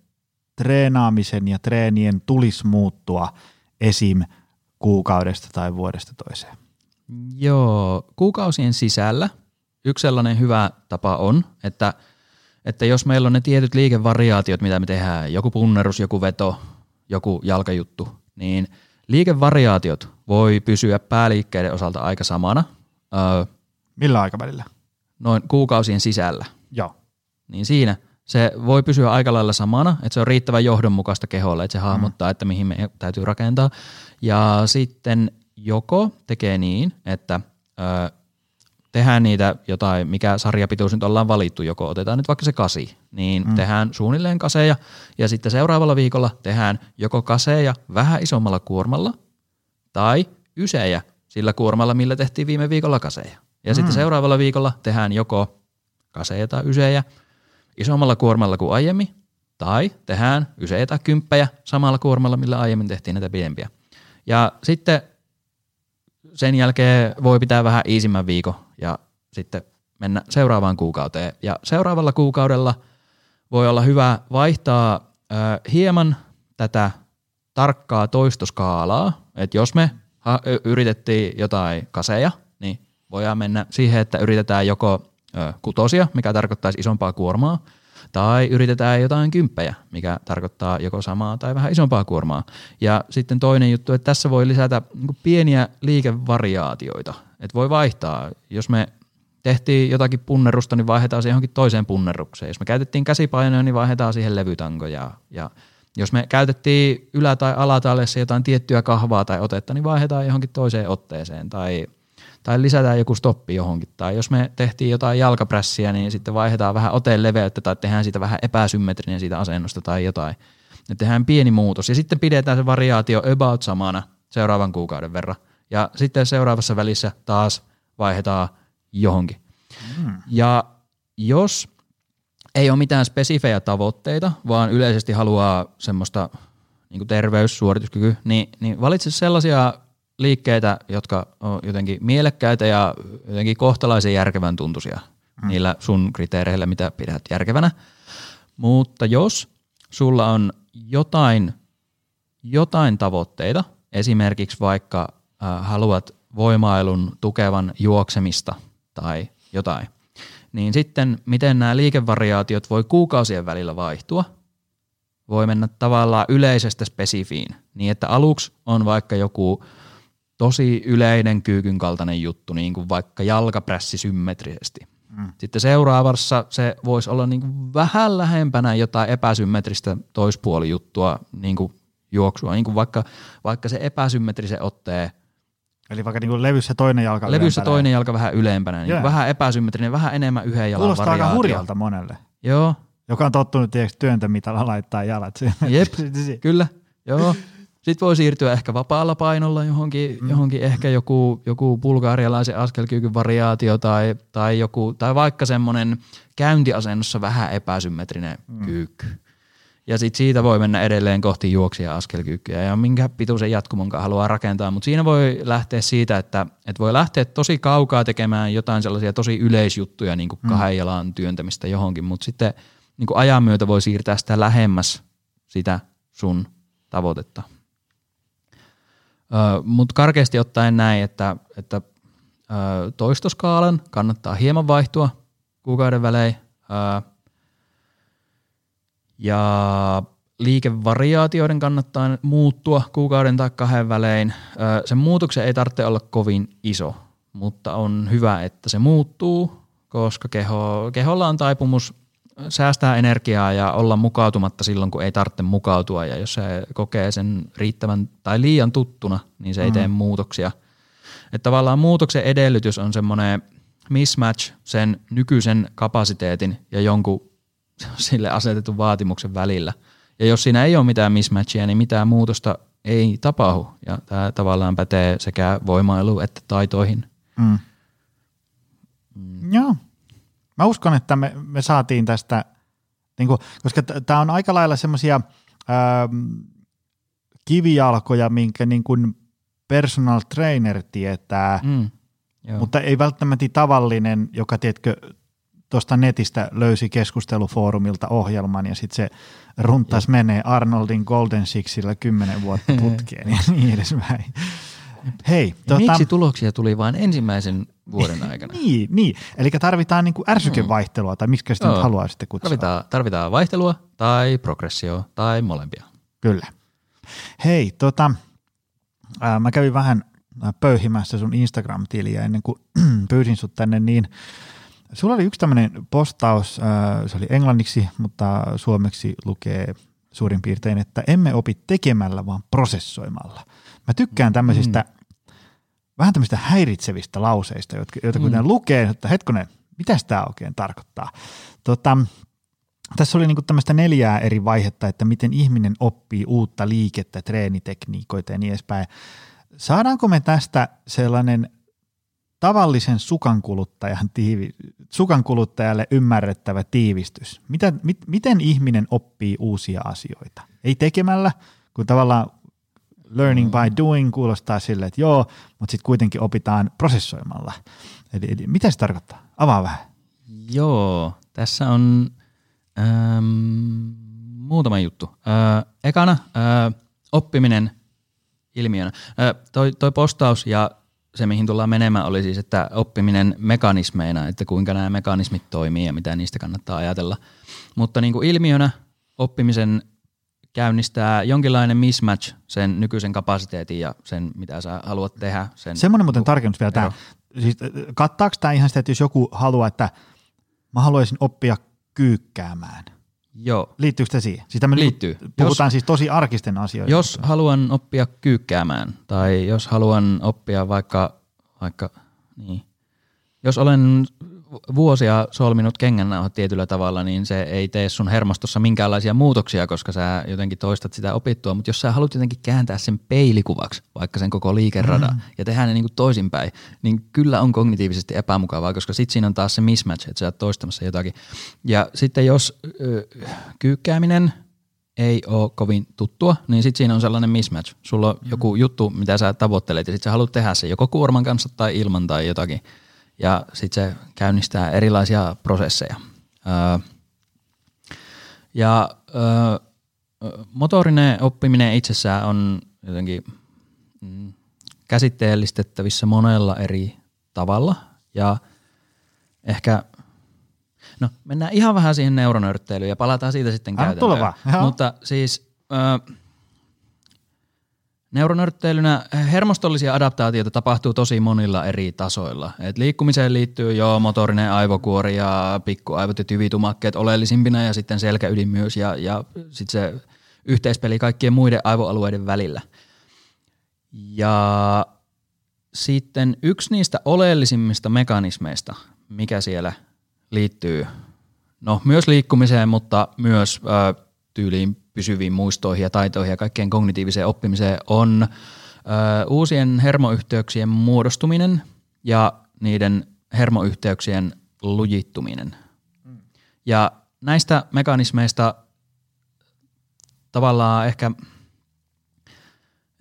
treenaamisen ja treenien tulisi muuttua esim. kuukaudesta tai vuodesta toiseen? Joo, kuukausien sisällä yksi sellainen hyvä tapa on, että, että jos meillä on ne tietyt liikevariaatiot, mitä me tehdään, joku punnerus, joku veto, joku jalkajuttu, niin liikevariaatiot voi pysyä pääliikkeiden osalta aika samana. Öö, Millä aikavälillä? noin kuukausien sisällä. Joo. Niin siinä se voi pysyä aika lailla samana, että se on riittävän johdonmukaista keholle, että se hahmottaa, mm. että mihin me täytyy rakentaa. Ja sitten joko tekee niin, että ö, tehdään niitä jotain, mikä sarjapituus nyt ollaan valittu, joko otetaan nyt vaikka se kasi, niin mm. tehdään suunnilleen kaseja ja sitten seuraavalla viikolla tehdään joko kaseja vähän isommalla kuormalla tai ysejä sillä kuormalla, millä tehtiin viime viikolla kaseja. Ja mm. sitten seuraavalla viikolla tehdään joko kaseja tai ysejä isommalla kuormalla kuin aiemmin, tai tehdään ysejä tai kymppejä samalla kuormalla, millä aiemmin tehtiin näitä pidempiä. Ja sitten sen jälkeen voi pitää vähän iisimmän viikon ja sitten mennä seuraavaan kuukauteen. Ja seuraavalla kuukaudella voi olla hyvä vaihtaa ö, hieman tätä tarkkaa toistoskaalaa, että jos me ha- yritettiin jotain kaseja, niin voidaan mennä siihen, että yritetään joko ö, kutosia, mikä tarkoittaisi isompaa kuormaa, tai yritetään jotain kymppejä, mikä tarkoittaa joko samaa tai vähän isompaa kuormaa. Ja sitten toinen juttu, että tässä voi lisätä niin pieniä liikevariaatioita, että voi vaihtaa. Jos me tehtiin jotakin punnerusta, niin vaihdetaan se johonkin toiseen punnerukseen. Jos me käytettiin käsipainoja, niin vaihdetaan siihen levytankoja. Ja jos me käytettiin ylä- tai alatallessa jotain tiettyä kahvaa tai otetta, niin vaihdetaan johonkin toiseen otteeseen. Tai tai lisätään joku stoppi johonkin. Tai jos me tehtiin jotain jalkaprässiä, niin sitten vaihdetaan vähän oteen leveyttä tai tehdään siitä vähän epäsymmetrinen siitä asennosta tai jotain. Ja tehdään pieni muutos ja sitten pidetään se variaatio about samana seuraavan kuukauden verran. Ja sitten seuraavassa välissä taas vaihdetaan johonkin. Mm. Ja jos ei ole mitään spesifejä tavoitteita, vaan yleisesti haluaa semmoista niin terveys, suorituskyky, niin, niin valitse sellaisia liikkeitä, jotka on jotenkin mielekkäitä ja jotenkin kohtalaisen järkevän tuntuisia mm. niillä sun kriteereillä, mitä pidät järkevänä. Mutta jos sulla on jotain, jotain tavoitteita, esimerkiksi vaikka äh, haluat voimailun tukevan juoksemista tai jotain, niin sitten miten nämä liikevariaatiot voi kuukausien välillä vaihtua, voi mennä tavallaan yleisestä spesifiin, niin että aluksi on vaikka joku tosi yleinen kyykyn kaltainen juttu, niin kuin vaikka jalkaprässi symmetrisesti. Mm. Sitten seuraavassa se voisi olla niin kuin vähän lähempänä jotain epäsymmetristä toispuolijuttua, niin kuin juoksua, niin kuin vaikka, vaikka se epäsymmetrisen otteen Eli vaikka niin levyssä toinen jalka Levyssä ylempänä. toinen jalka vähän ylempänä, niin vähän epäsymmetrinen, vähän enemmän yhden jalan Kuulostaa variaatio. aika hurjalta monelle. Joo. Joka on tottunut tietysti työntömitalla laittaa jalat. Jep, kyllä. Joo. Sitten voi siirtyä ehkä vapaalla painolla johonkin, mm. johonkin ehkä joku, joku bulgarialaisen askelkyykyn variaatio tai, tai, joku, tai vaikka semmoinen käyntiasennossa vähän epäsymmetrinen mm. kyykky. Ja sitten siitä voi mennä edelleen kohti juoksia askelkyykkyjä ja minkä pituisen jatkumonkaan haluaa rakentaa. Mutta siinä voi lähteä siitä, että, että voi lähteä tosi kaukaa tekemään jotain sellaisia tosi yleisjuttuja, niin kuin mm. kahden jalan työntämistä johonkin, mutta sitten niin kuin ajan myötä voi siirtää sitä lähemmäs sitä sun tavoitetta. Mutta karkeasti ottaen näin, että, että toistoskaalan kannattaa hieman vaihtua kuukauden välein. Ja liikevariaatioiden kannattaa muuttua kuukauden tai kahden välein. Sen muutoksen ei tarvitse olla kovin iso, mutta on hyvä, että se muuttuu, koska keho, keholla on taipumus säästää energiaa ja olla mukautumatta silloin, kun ei tarvitse mukautua. Ja jos se kokee sen riittävän tai liian tuttuna, niin se ei tee mm. muutoksia. Että tavallaan muutoksen edellytys on semmoinen mismatch sen nykyisen kapasiteetin ja jonkun sille asetetun vaatimuksen välillä. Ja jos siinä ei ole mitään mismatchia, niin mitään muutosta ei tapahdu. Ja tämä tavallaan pätee sekä voimailu että taitoihin. Mm. Mm. Joo, Mä uskon, että me, me saatiin tästä, niin kuin, koska tämä on aika lailla semmoisia kivijalkoja, minkä niin kuin personal trainer tietää, mm, mutta ei välttämättä tavallinen, joka tiedätkö, tuosta netistä löysi keskustelufoorumilta ohjelman ja sitten se runtas menee Arnoldin Golden Sixillä kymmenen vuotta putkeen ja niin edespäin. Hei, tuota, miksi tuloksia tuli vain ensimmäisen vuoden aikana? niin, niin, eli tarvitaan niin kuin ärsykevaihtelua, tai miksi sitä nyt haluaa sitten kutsua? Tarvitaan, tarvitaan vaihtelua tai progressio tai molempia. Kyllä. Hei, tota, ää, mä kävin vähän pöyhimässä sun Instagram-tiliä ennen kuin pyysin sut tänne, niin sulla oli yksi tämmöinen postaus, ää, se oli englanniksi, mutta suomeksi lukee suurin piirtein, että emme opi tekemällä, vaan prosessoimalla. Mä tykkään tämmöisistä mm vähän tämmöistä häiritsevistä lauseista, jotka, joita kun mm. lukee, että hetkonen, mitä tämä oikein tarkoittaa. Tota, tässä oli niinku tämmöistä neljää eri vaihetta, että miten ihminen oppii uutta liikettä, treenitekniikoita ja niin edespäin. Saadaanko me tästä sellainen tavallisen sukankuluttajan tiivi, sukankuluttajalle ymmärrettävä tiivistys? Mitä, mit, miten ihminen oppii uusia asioita? Ei tekemällä, kun tavallaan learning by doing kuulostaa sille, että joo, mutta sitten kuitenkin opitaan prosessoimalla. Eli, eli mitä se tarkoittaa? Avaa vähän. Joo, tässä on ähm, muutama juttu. Äh, ekana äh, oppiminen ilmiönä. Äh, toi, toi postaus ja se, mihin tullaan menemään, oli siis, että oppiminen mekanismeina, että kuinka nämä mekanismit toimii ja mitä niistä kannattaa ajatella. Mutta niin kuin ilmiönä oppimisen käynnistää jonkinlainen mismatch sen nykyisen kapasiteetin ja sen, mitä sä haluat tehdä. Sen Semmoinen muuten tarkennus vielä tämä. Siis, kattaako tämä ihan sitä, että jos joku haluaa, että mä haluaisin oppia kyykkäämään? Joo. Liittyykö se siihen? Siis Liittyy. Puhutaan jos, siis tosi arkisten asioista. Jos haluan oppia kyykkäämään tai jos haluan oppia vaikka, vaikka niin, jos olen vuosia solminut kengännauhat tietyllä tavalla, niin se ei tee sun hermostossa minkäänlaisia muutoksia, koska sä jotenkin toistat sitä opittua. Mutta jos sä haluat jotenkin kääntää sen peilikuvaksi, vaikka sen koko liikeradan, mm. ja tehdä ne niin kuin toisinpäin, niin kyllä on kognitiivisesti epämukavaa, koska sitten siinä on taas se mismatch, että sä oot toistamassa jotakin. Ja sitten jos ö, kyykkääminen ei ole kovin tuttua, niin sitten siinä on sellainen mismatch. Sulla on joku juttu, mitä sä tavoittelet, ja sitten sä haluat tehdä se joko kuorman kanssa tai ilman tai jotakin – ja sitten se käynnistää erilaisia prosesseja. Öö, ja öö, motorinen oppiminen itsessään on jotenkin mm, käsitteellistettävissä monella eri tavalla ja ehkä No mennään ihan vähän siihen neuronörtteilyyn ja palataan siitä sitten käytäntöön. Mutta siis öö, Neuronörtteilynä hermostollisia adaptaatioita tapahtuu tosi monilla eri tasoilla. Et liikkumiseen liittyy jo motorinen aivokuori ja pikkuaivot ja tyvitumakkeet oleellisimpina ja sitten selkäydin myös ja, ja sitten se yhteispeli kaikkien muiden aivoalueiden välillä. Ja sitten yksi niistä oleellisimmista mekanismeista, mikä siellä liittyy, no myös liikkumiseen, mutta myös ö, tyyliin pysyviin muistoihin ja taitoihin ja kaikkeen kognitiiviseen oppimiseen on ö, uusien hermoyhteyksien muodostuminen ja niiden hermoyhteyksien lujittuminen. Ja näistä mekanismeista tavallaan ehkä,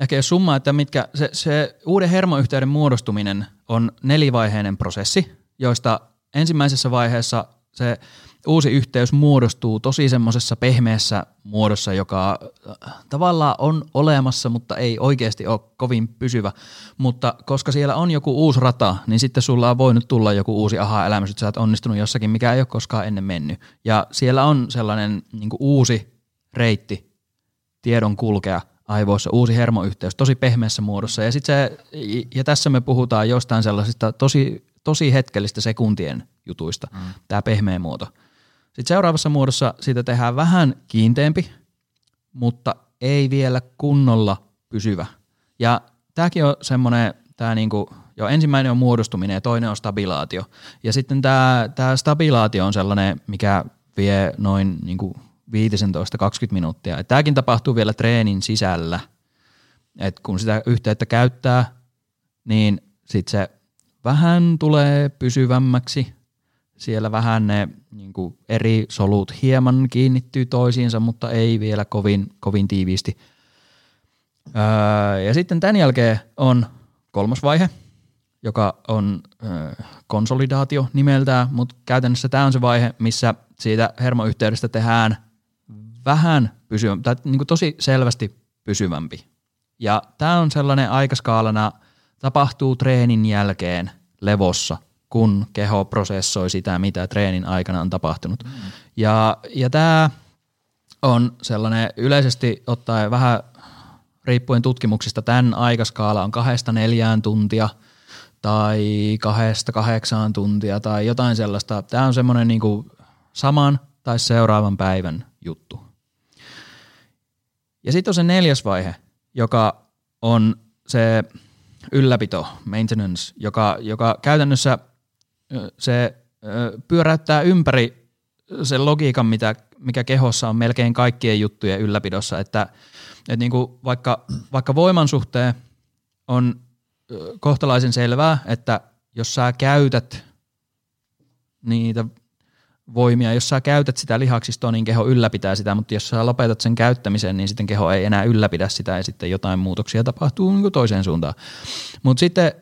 ehkä jos summa, että mitkä, se, se uuden hermoyhteyden muodostuminen on nelivaiheinen prosessi, joista ensimmäisessä vaiheessa se uusi yhteys muodostuu tosi semmoisessa pehmeässä muodossa, joka äh, tavallaan on olemassa, mutta ei oikeasti ole kovin pysyvä. Mutta koska siellä on joku uusi rata, niin sitten sulla on voinut tulla joku uusi aha-elämys, että sä oot onnistunut jossakin, mikä ei ole koskaan ennen mennyt. Ja siellä on sellainen niin uusi reitti tiedon kulkea aivoissa, uusi hermoyhteys, tosi pehmeässä muodossa. Ja, sit se, ja tässä me puhutaan jostain sellaisista tosi, tosi hetkellistä sekuntien jutuista, mm. tämä pehmeä muoto – sitten seuraavassa muodossa siitä tehdään vähän kiinteämpi, mutta ei vielä kunnolla pysyvä. Ja tämäkin on semmoinen, tämä niinku, jo ensimmäinen on muodostuminen ja toinen on stabilaatio. Ja sitten tämä, tämä stabilaatio on sellainen, mikä vie noin niinku 15-20 minuuttia. Et tämäkin tapahtuu vielä treenin sisällä. Et kun sitä yhteyttä käyttää, niin sitten se vähän tulee pysyvämmäksi siellä vähän ne niin kuin eri solut hieman kiinnittyy toisiinsa, mutta ei vielä kovin, kovin tiiviisti. Öö, ja sitten tämän jälkeen on kolmas vaihe, joka on öö, konsolidaatio nimeltään, mutta käytännössä tämä on se vaihe, missä siitä hermoyhteydestä tehdään vähän pysyvämpi, tai niin kuin tosi selvästi pysyvämpi. Ja tämä on sellainen aikaskaalana, tapahtuu treenin jälkeen levossa – kun keho prosessoi sitä, mitä treenin aikana on tapahtunut. Mm. Ja, ja tämä on sellainen yleisesti ottaen vähän riippuen tutkimuksista, tämän aikaskaala on kahdesta neljään tuntia tai kahdesta kahdeksaan tuntia tai jotain sellaista. Tämä on semmoinen niin saman tai seuraavan päivän juttu. Ja sitten on se neljäs vaihe, joka on se ylläpito, maintenance, joka, joka käytännössä se pyöräyttää ympäri sen logiikan, mitä, mikä kehossa on melkein kaikkien juttujen ylläpidossa, että, että niin kuin vaikka, vaikka voiman suhteen on kohtalaisen selvää, että jos sä käytät niitä voimia, jos sä käytät sitä lihaksistoa, niin keho ylläpitää sitä, mutta jos sä lopetat sen käyttämisen, niin sitten keho ei enää ylläpidä sitä ja sitten jotain muutoksia tapahtuu niin toiseen suuntaan. Mutta sitten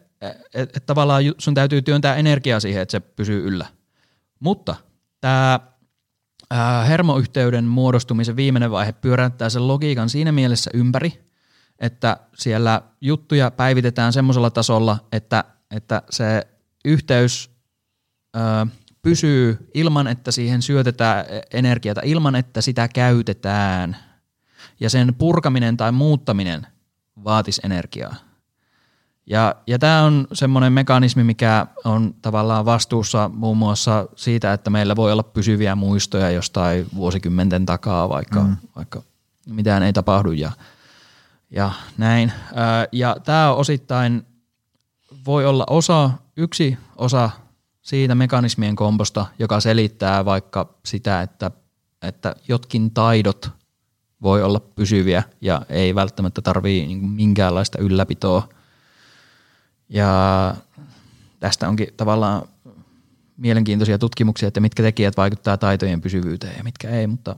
että et tavallaan sun täytyy työntää energiaa siihen, että se pysyy yllä. Mutta tämä hermoyhteyden muodostumisen viimeinen vaihe pyöräyttää sen logiikan siinä mielessä ympäri, että siellä juttuja päivitetään semmoisella tasolla, että, että se yhteys ö, pysyy ilman, että siihen syötetään energiaa, ilman, että sitä käytetään. Ja sen purkaminen tai muuttaminen vaatisi energiaa. Ja, ja tämä on semmoinen mekanismi, mikä on tavallaan vastuussa muun muassa siitä, että meillä voi olla pysyviä muistoja jostain vuosikymmenten takaa, vaikka, mm. vaikka mitään ei tapahdu ja, ja näin. Ja tämä osittain voi olla osa, yksi osa siitä mekanismien komposta, joka selittää vaikka sitä, että, että jotkin taidot voi olla pysyviä ja ei välttämättä tarvii niin minkäänlaista ylläpitoa – ja tästä onkin tavallaan mielenkiintoisia tutkimuksia, että mitkä tekijät vaikuttaa taitojen pysyvyyteen ja mitkä ei, mutta,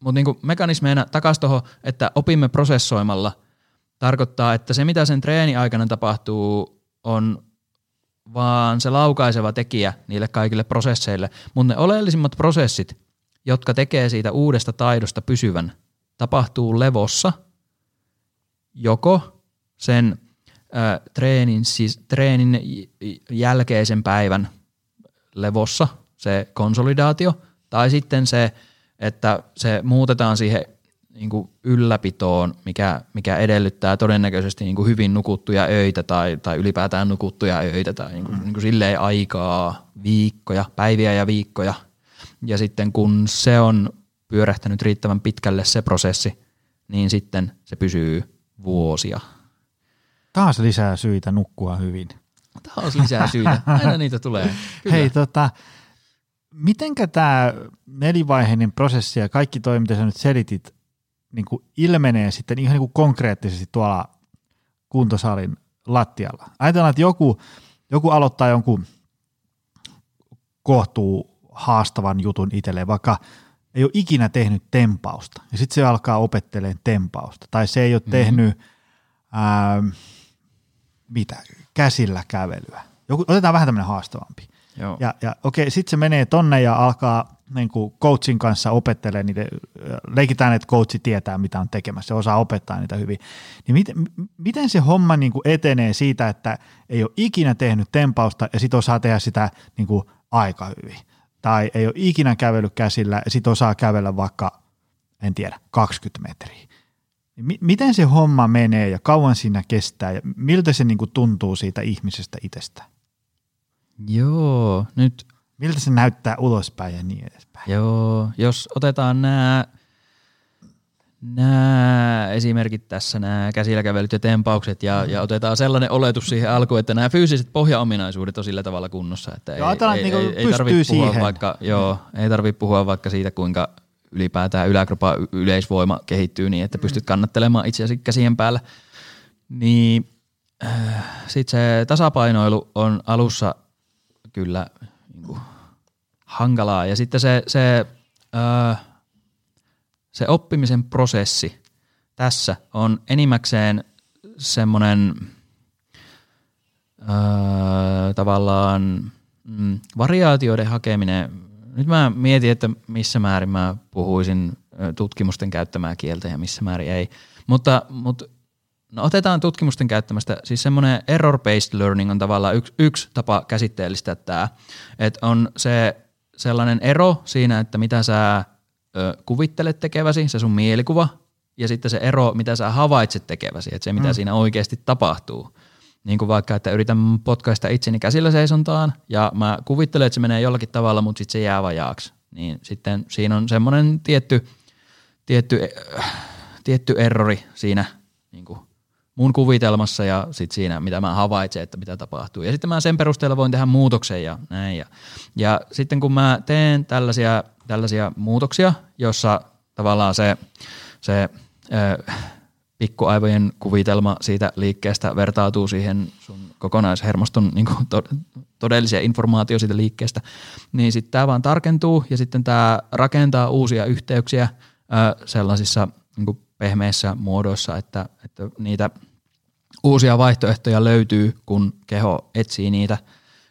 mutta niin kuin mekanismeina takaisin tuohon, että opimme prosessoimalla, tarkoittaa, että se mitä sen treeni aikana tapahtuu on vaan se laukaiseva tekijä niille kaikille prosesseille, mutta ne oleellisimmat prosessit, jotka tekee siitä uudesta taidosta pysyvän, tapahtuu levossa joko sen treenin, siis treenin jälkeisen päivän levossa, se konsolidaatio, tai sitten se, että se muutetaan siihen niin kuin ylläpitoon, mikä, mikä edellyttää todennäköisesti niin kuin hyvin nukuttuja öitä tai, tai ylipäätään nukuttuja öitä tai niin kuin, mm. niin kuin silleen aikaa, viikkoja, päiviä ja viikkoja. Ja sitten kun se on pyörähtänyt riittävän pitkälle se prosessi, niin sitten se pysyy vuosia Taas lisää syitä nukkua hyvin. Taas lisää syitä. Aina niitä tulee. Kyllä. Hei, tota, mitenkä tämä nelivaiheinen prosessi ja kaikki toi, mitä sä nyt selitit, niin kuin ilmenee sitten ihan niin kuin konkreettisesti tuolla kuntosalin lattialla? Ajatellaan, että joku, joku aloittaa jonkun kohtuu haastavan jutun itselleen, vaikka ei ole ikinä tehnyt tempausta, ja sitten se alkaa opettelemaan tempausta, tai se ei ole mm-hmm. tehnyt ää, mitä, käsillä kävelyä. Joku, otetaan vähän tämmöinen haastavampi. Joo. Ja, ja okei, sitten se menee tonne ja alkaa niin kuin coachin kanssa opettelee niitä, leikitään, että coachi tietää, mitä on tekemässä, se osaa opettaa niitä hyvin. Niin miten, miten se homma niin kuin etenee siitä, että ei ole ikinä tehnyt tempausta ja sitten osaa tehdä sitä niin kuin aika hyvin? Tai ei ole ikinä kävellyt käsillä ja sitten osaa kävellä vaikka, en tiedä, 20 metriä. Niin miten se homma menee ja kauan siinä kestää ja miltä se niin kuin tuntuu siitä ihmisestä itsestä? Joo, nyt Miltä se näyttää ulospäin ja niin edespäin? Joo, jos otetaan nämä nämä esimerkit tässä, nämä käsillä kävelyt ja tempaukset ja, ja otetaan sellainen oletus siihen alkuun, että nämä fyysiset pohjaominaisuudet on sillä tavalla kunnossa, että joo, ei, ei, niin ei, ei tarvitse puhua vaikka, joo, ei tarvitse puhua vaikka siitä, kuinka ylipäätään yläkropan yleisvoima kehittyy niin, että pystyt kannattelemaan itseäsi käsien päällä. Niin äh, sitten se tasapainoilu on alussa kyllä niin kuin, hankalaa. Ja sitten se, se, öö, se oppimisen prosessi tässä on enimmäkseen semmoinen öö, tavallaan mm, variaatioiden hakeminen. Nyt mä mietin, että missä määrin mä puhuisin tutkimusten käyttämää kieltä ja missä määrin ei. Mutta, mutta No otetaan tutkimusten käyttämästä, siis semmoinen error-based learning on tavallaan yksi, yksi tapa käsitteellistää tämä, että on se sellainen ero siinä, että mitä sä ö, kuvittelet tekeväsi, se sun mielikuva, ja sitten se ero, mitä sä havaitset tekeväsi, että se mitä mm. siinä oikeasti tapahtuu. Niin kuin vaikka, että yritän potkaista itseni käsillä seisontaan, ja mä kuvittelen, että se menee jollakin tavalla, mutta sitten se jää vajaaksi. Niin sitten siinä on semmoinen tietty, tietty, äh, tietty errori siinä niin kuin mun kuvitelmassa ja sit siinä, mitä mä havaitsen, että mitä tapahtuu. Ja sitten mä sen perusteella voin tehdä muutoksen ja näin. Ja, ja sitten kun mä teen tällaisia, tällaisia muutoksia, jossa tavallaan se, se äh, pikkuaivojen kuvitelma siitä liikkeestä vertautuu siihen sun kokonaishermoston niin kuin to, todellisia informaatio siitä liikkeestä, niin sitten tämä vaan tarkentuu ja sitten tämä rakentaa uusia yhteyksiä äh, sellaisissa niin kuin pehmeissä muodoissa, että, että niitä uusia vaihtoehtoja löytyy, kun keho etsii niitä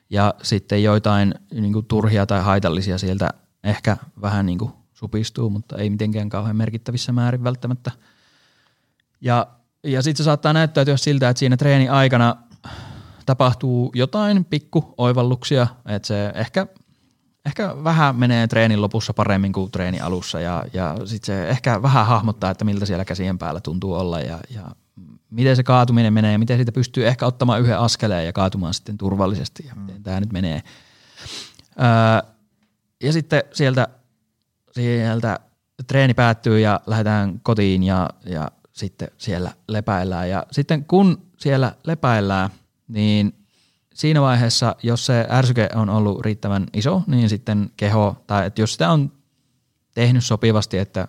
ja sitten joitain niin kuin turhia tai haitallisia sieltä ehkä vähän niin kuin supistuu, mutta ei mitenkään kauhean merkittävissä määrin välttämättä. Ja, ja sitten se saattaa näyttäytyä siltä, että siinä treeni aikana tapahtuu jotain pikku oivalluksia, että se ehkä ehkä vähän menee treenin lopussa paremmin kuin treeni alussa ja, ja sitten se ehkä vähän hahmottaa, että miltä siellä käsien päällä tuntuu olla ja, ja miten se kaatuminen menee ja miten siitä pystyy ehkä ottamaan yhden askeleen ja kaatumaan sitten turvallisesti ja miten tämä nyt menee. Öö, ja sitten sieltä, sieltä treeni päättyy ja lähdetään kotiin ja, ja sitten siellä lepäillään. Ja sitten kun siellä lepäillään, niin siinä vaiheessa, jos se ärsyke on ollut riittävän iso, niin sitten keho, tai että jos sitä on tehnyt sopivasti, että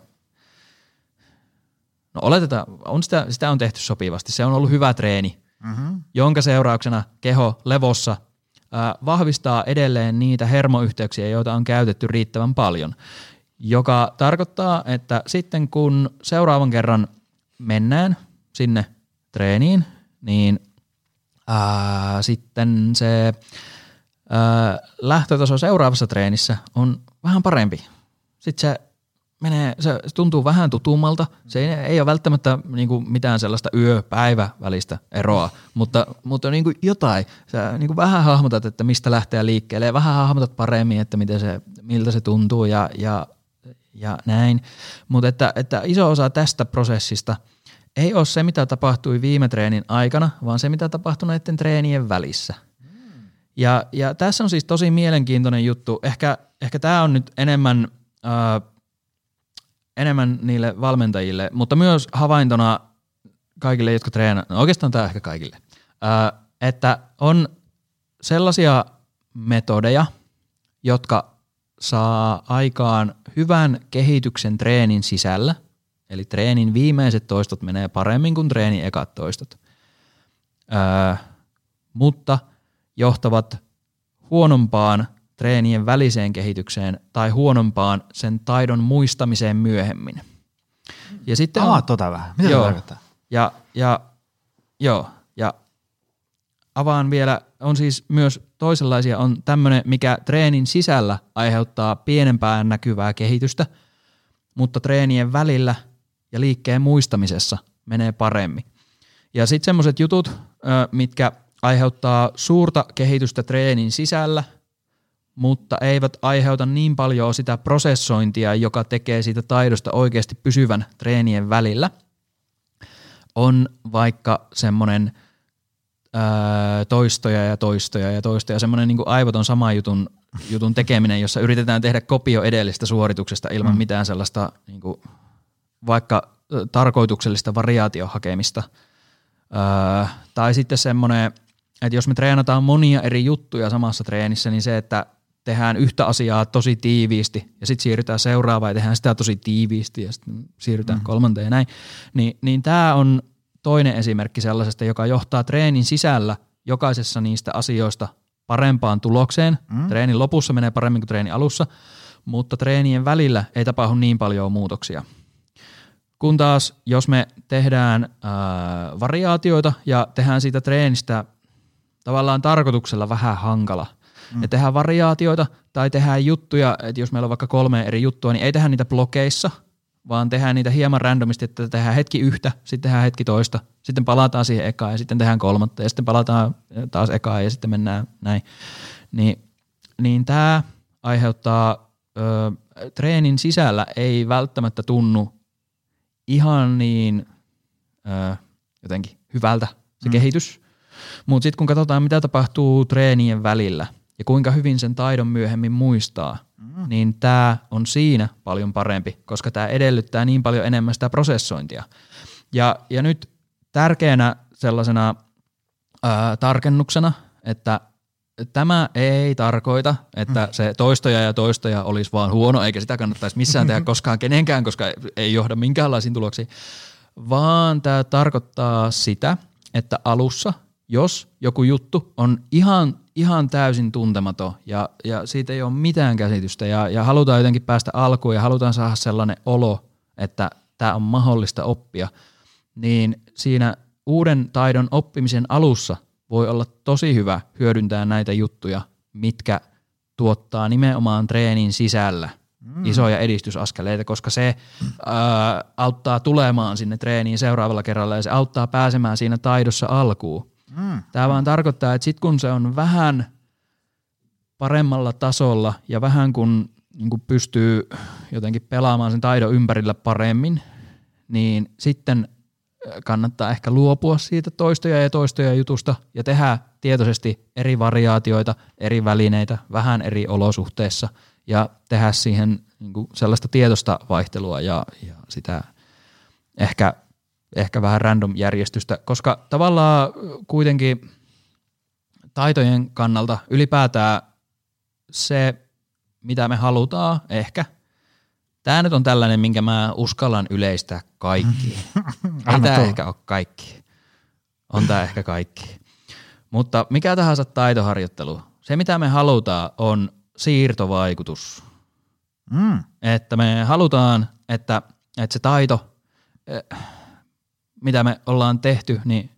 no oletetaan, on sitä, sitä on tehty sopivasti, se on ollut hyvä treeni, mm-hmm. jonka seurauksena keho levossa ää, vahvistaa edelleen niitä hermoyhteyksiä, joita on käytetty riittävän paljon, joka tarkoittaa, että sitten kun seuraavan kerran mennään sinne treeniin, niin ää, sitten se ää, lähtötaso seuraavassa treenissä on vähän parempi. Sitten se menee, se tuntuu vähän tutummalta. Se ei, ei ole välttämättä niin kuin mitään sellaista yö-päivä välistä eroa, mutta, mutta niin kuin jotain. Sä niin kuin vähän hahmotat, että mistä lähtee liikkeelle ja vähän hahmotat paremmin, että miten se, miltä se tuntuu ja, ja, ja näin. Mutta että, että iso osa tästä prosessista – ei ole se, mitä tapahtui viime treenin aikana, vaan se, mitä tapahtui näiden treenien välissä. Ja, ja tässä on siis tosi mielenkiintoinen juttu. Ehkä, ehkä tämä on nyt enemmän, äh, enemmän niille valmentajille, mutta myös havaintona kaikille, jotka treenaavat, no oikeastaan tämä ehkä kaikille, äh, että on sellaisia metodeja, jotka saa aikaan hyvän kehityksen treenin sisällä, Eli treenin viimeiset toistot menee paremmin kuin treenin ekat toistot. Öö, mutta johtavat huonompaan treenien väliseen kehitykseen tai huonompaan sen taidon muistamiseen myöhemmin. Ja sitten Avaa on, tota vähän. Mitä joo, tarkoittaa? Ja, ja, joo, ja avaan vielä, on siis myös toisenlaisia, on tämmöinen, mikä treenin sisällä aiheuttaa pienempää näkyvää kehitystä, mutta treenien välillä ja liikkeen muistamisessa menee paremmin. Ja sitten semmoiset jutut, mitkä aiheuttaa suurta kehitystä treenin sisällä, mutta eivät aiheuta niin paljon sitä prosessointia, joka tekee siitä taidosta oikeasti pysyvän treenien välillä, on vaikka semmoinen – toistoja ja toistoja ja toistoja. Semmoinen niin aivoton sama jutun, jutun tekeminen, jossa yritetään tehdä kopio edellistä suorituksesta ilman mm. mitään sellaista niin kuin, vaikka tarkoituksellista variaatiohakemista. Öö, tai sitten semmoinen, että jos me treenataan monia eri juttuja samassa treenissä, niin se, että tehdään yhtä asiaa tosi tiiviisti ja sitten siirrytään seuraavaan ja tehdään sitä tosi tiiviisti ja sitten siirrytään mm. kolmanteen ja näin, niin, niin tämä on toinen esimerkki sellaisesta, joka johtaa treenin sisällä jokaisessa niistä asioista parempaan tulokseen. Mm. Treenin lopussa menee paremmin kuin treenin alussa, mutta treenien välillä ei tapahdu niin paljon muutoksia. Kun taas, jos me tehdään ää, variaatioita ja tehdään siitä treenistä tavallaan tarkoituksella vähän hankala, mm. ja tehdään variaatioita tai tehdään juttuja, että jos meillä on vaikka kolme eri juttua, niin ei tehdä niitä blokeissa – vaan tehdään niitä hieman randomisti, että tehdään hetki yhtä, sitten tehdään hetki toista, sitten palataan siihen ekaan ja sitten tehdään kolmatta ja sitten palataan taas ekaan ja sitten mennään näin. Niin, niin tämä aiheuttaa ö, treenin sisällä ei välttämättä tunnu ihan niin ö, jotenkin hyvältä se mm. kehitys, mutta sitten kun katsotaan mitä tapahtuu treenien välillä ja kuinka hyvin sen taidon myöhemmin muistaa – mm. niin tämä on siinä paljon parempi, koska tämä edellyttää niin paljon enemmän sitä prosessointia. Ja, ja nyt tärkeänä sellaisena ää, tarkennuksena, että tämä ei tarkoita, että mm. se toistoja ja toistoja olisi vaan huono, eikä sitä kannattaisi missään tehdä koskaan kenenkään, koska ei johda minkäänlaisiin tuloksiin, vaan tämä tarkoittaa sitä, että alussa, jos joku juttu on ihan ihan täysin tuntematon ja, ja siitä ei ole mitään käsitystä ja, ja halutaan jotenkin päästä alkuun ja halutaan saada sellainen olo, että tämä on mahdollista oppia, niin siinä uuden taidon oppimisen alussa voi olla tosi hyvä hyödyntää näitä juttuja, mitkä tuottaa nimenomaan treenin sisällä mm. isoja edistysaskeleita, koska se ää, auttaa tulemaan sinne treeniin seuraavalla kerralla ja se auttaa pääsemään siinä taidossa alkuun. Mm. Tämä vaan tarkoittaa, että sitten kun se on vähän paremmalla tasolla ja vähän kun niin kun pystyy jotenkin pelaamaan sen taidon ympärillä paremmin, niin sitten kannattaa ehkä luopua siitä toistoja ja toistoja jutusta ja tehdä tietoisesti eri variaatioita, eri välineitä, vähän eri olosuhteissa ja tehdä siihen niin sellaista tietoista vaihtelua ja, ja sitä ehkä ehkä vähän random järjestystä, koska tavallaan kuitenkin taitojen kannalta ylipäätään se, mitä me halutaan ehkä, tämä nyt on tällainen, minkä mä uskallan yleistää kaikki. Ei tämä ehkä ole kaikki. On tämä ehkä kaikki. Mutta mikä tahansa taitoharjoittelu, se mitä me halutaan on siirtovaikutus. Mm. Että me halutaan, että, että se taito, mitä me ollaan tehty, niin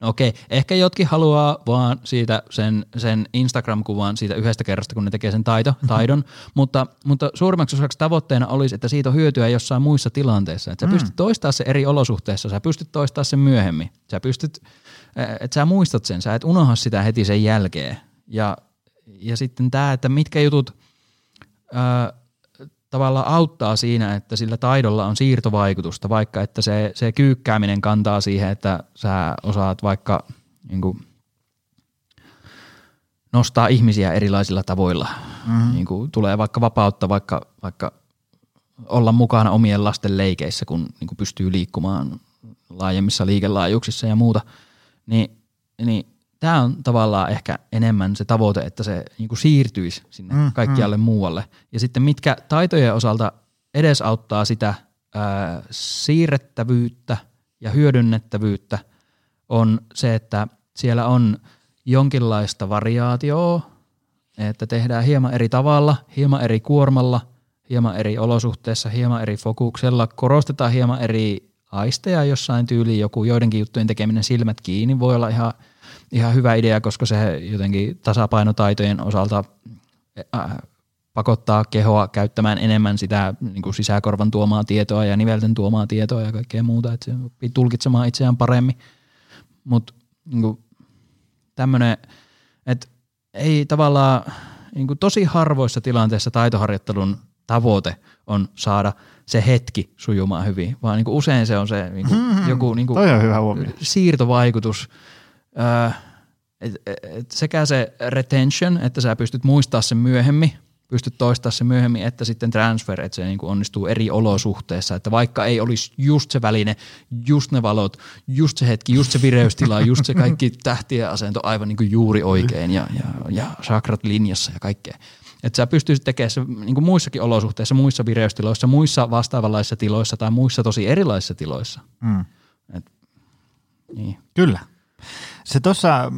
no okei, ehkä jotkin haluaa vaan siitä sen, sen Instagram-kuvan siitä yhdestä kerrasta, kun ne tekee sen taito, taidon, mutta, mutta suurimmaksi osaksi tavoitteena olisi, että siitä on hyötyä jossain muissa tilanteissa. Että sä mm. pystyt toistamaan se eri olosuhteissa, sä pystyt toistamaan sen myöhemmin, sä pystyt, että sä muistat sen, sä et unohda sitä heti sen jälkeen. Ja, ja sitten tämä, että mitkä jutut, tavallaan auttaa siinä, että sillä taidolla on siirtovaikutusta, vaikka että se, se kyykkääminen kantaa siihen, että sä osaat vaikka niin kuin, nostaa ihmisiä erilaisilla tavoilla. Mm-hmm. Niin kuin, tulee vaikka vapautta, vaikka, vaikka olla mukana omien lasten leikeissä, kun niin kuin pystyy liikkumaan laajemmissa liikelaajuuksissa ja muuta. Niin, niin tämä on tavallaan ehkä enemmän se tavoite, että se niinku siirtyisi sinne mm, kaikkialle mm. muualle. Ja sitten mitkä taitojen osalta edesauttaa sitä ää, siirrettävyyttä ja hyödynnettävyyttä on se, että siellä on jonkinlaista variaatioa, että tehdään hieman eri tavalla, hieman eri kuormalla, hieman eri olosuhteissa, hieman eri fokuksella, korostetaan hieman eri aisteja jossain tyyliin, joku joidenkin juttujen tekeminen silmät kiinni voi olla ihan – ihan hyvä idea, koska se jotenkin tasapainotaitojen osalta äh, pakottaa kehoa käyttämään enemmän sitä niin kuin sisäkorvan tuomaa tietoa ja nivelten tuomaa tietoa ja kaikkea muuta, että se oppii tulkitsemaan itseään paremmin. Mutta niin tämmöinen, että ei tavallaan niin kuin tosi harvoissa tilanteissa taitoharjoittelun tavoite on saada se hetki sujumaan hyvin, vaan niin kuin usein se on se niin kuin mm-hmm. joku niin kuin on hyvä siirtovaikutus. Öö, et, et sekä se retention, että sä pystyt muistaa sen myöhemmin, pystyt toistamaan se myöhemmin, että sitten transfer, että se niin kuin onnistuu eri olosuhteissa, että vaikka ei olisi just se väline, just ne valot, just se hetki, just se vireystila, just se kaikki tähtien asento aivan niin kuin juuri oikein ja, ja, ja sakrat linjassa ja kaikkea. Että sä pystyisit tekemään se niin kuin muissakin olosuhteissa, muissa vireystiloissa, muissa vastaavanlaisissa tiloissa tai muissa tosi erilaisissa tiloissa. Mm. Et, niin. Kyllä. Se tuossa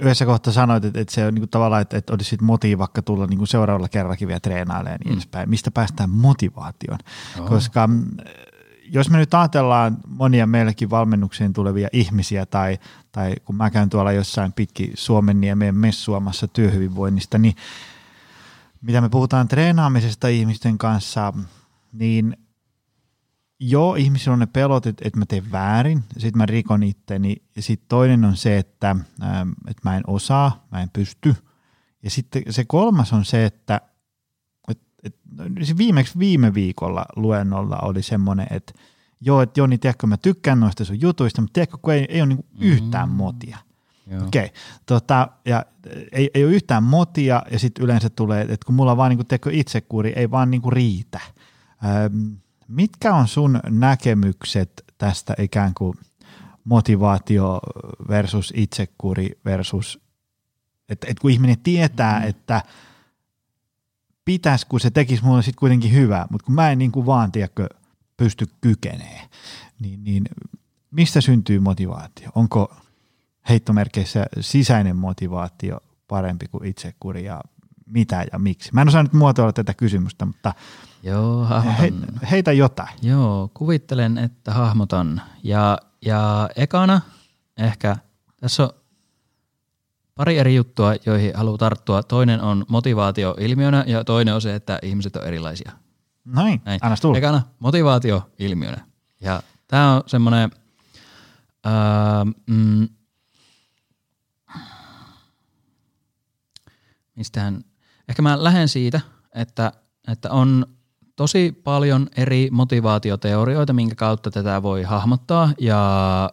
yhdessä kohtaa sanoit, että, että se on niin kuin tavallaan, että, että olisi motiivi vaikka tulla niin kuin seuraavalla kerrallakin vielä treenailemaan niin mm. edespäin. Mistä päästään motivaation? Oh. Koska mm, jos me nyt ajatellaan monia meillekin valmennukseen tulevia ihmisiä tai, tai kun mä käyn tuolla jossain pitkin Suomen ja meidän messuamassa työhyvinvoinnista, niin mitä me puhutaan treenaamisesta ihmisten kanssa, niin joo, ihmisillä on ne pelot, että, että mä teen väärin, sitten mä rikon itteni. Ja sitten toinen on se, että, ähm, että mä en osaa, mä en pysty. Ja sitten se kolmas on se, että, että, että viimeksi viime viikolla luennolla oli semmoinen, että joo, että Joni, tiedätkö, mä tykkään noista sun jutuista, mutta tiedätkö, kun ei, ei ole niin yhtään mm. motia. Okei, okay. tota, ja ei, ei ole yhtään motia ja sitten yleensä tulee, että kun mulla vaan niin teko itsekuri ei vaan niin riitä. Ähm, Mitkä on sun näkemykset tästä ikään kuin motivaatio versus itsekuri versus, että, että kun ihminen tietää, mm. että pitäisi, kun se tekisi mulle sitten kuitenkin hyvää, mutta kun mä en niin kuin vaan, tiedäkö, pysty kykenee, niin, niin mistä syntyy motivaatio? Onko heittomerkeissä sisäinen motivaatio parempi kuin itsekuri ja mitä ja miksi? Mä en osaa nyt muotoilla tätä kysymystä, mutta – Joo, hahmotan. He, heitä jotain. Joo, kuvittelen, että hahmotan. Ja, ja ekana ehkä tässä on pari eri juttua, joihin haluaa tarttua. Toinen on motivaatio ilmiönä ja toinen on se, että ihmiset on erilaisia. Noin, Näin. anna tulla. Ekana motivaatio ilmiönä. Ja tämä on semmoinen, mm, mistähän, ehkä mä lähden siitä, että, että on tosi paljon eri motivaatioteorioita, minkä kautta tätä voi hahmottaa. Ja,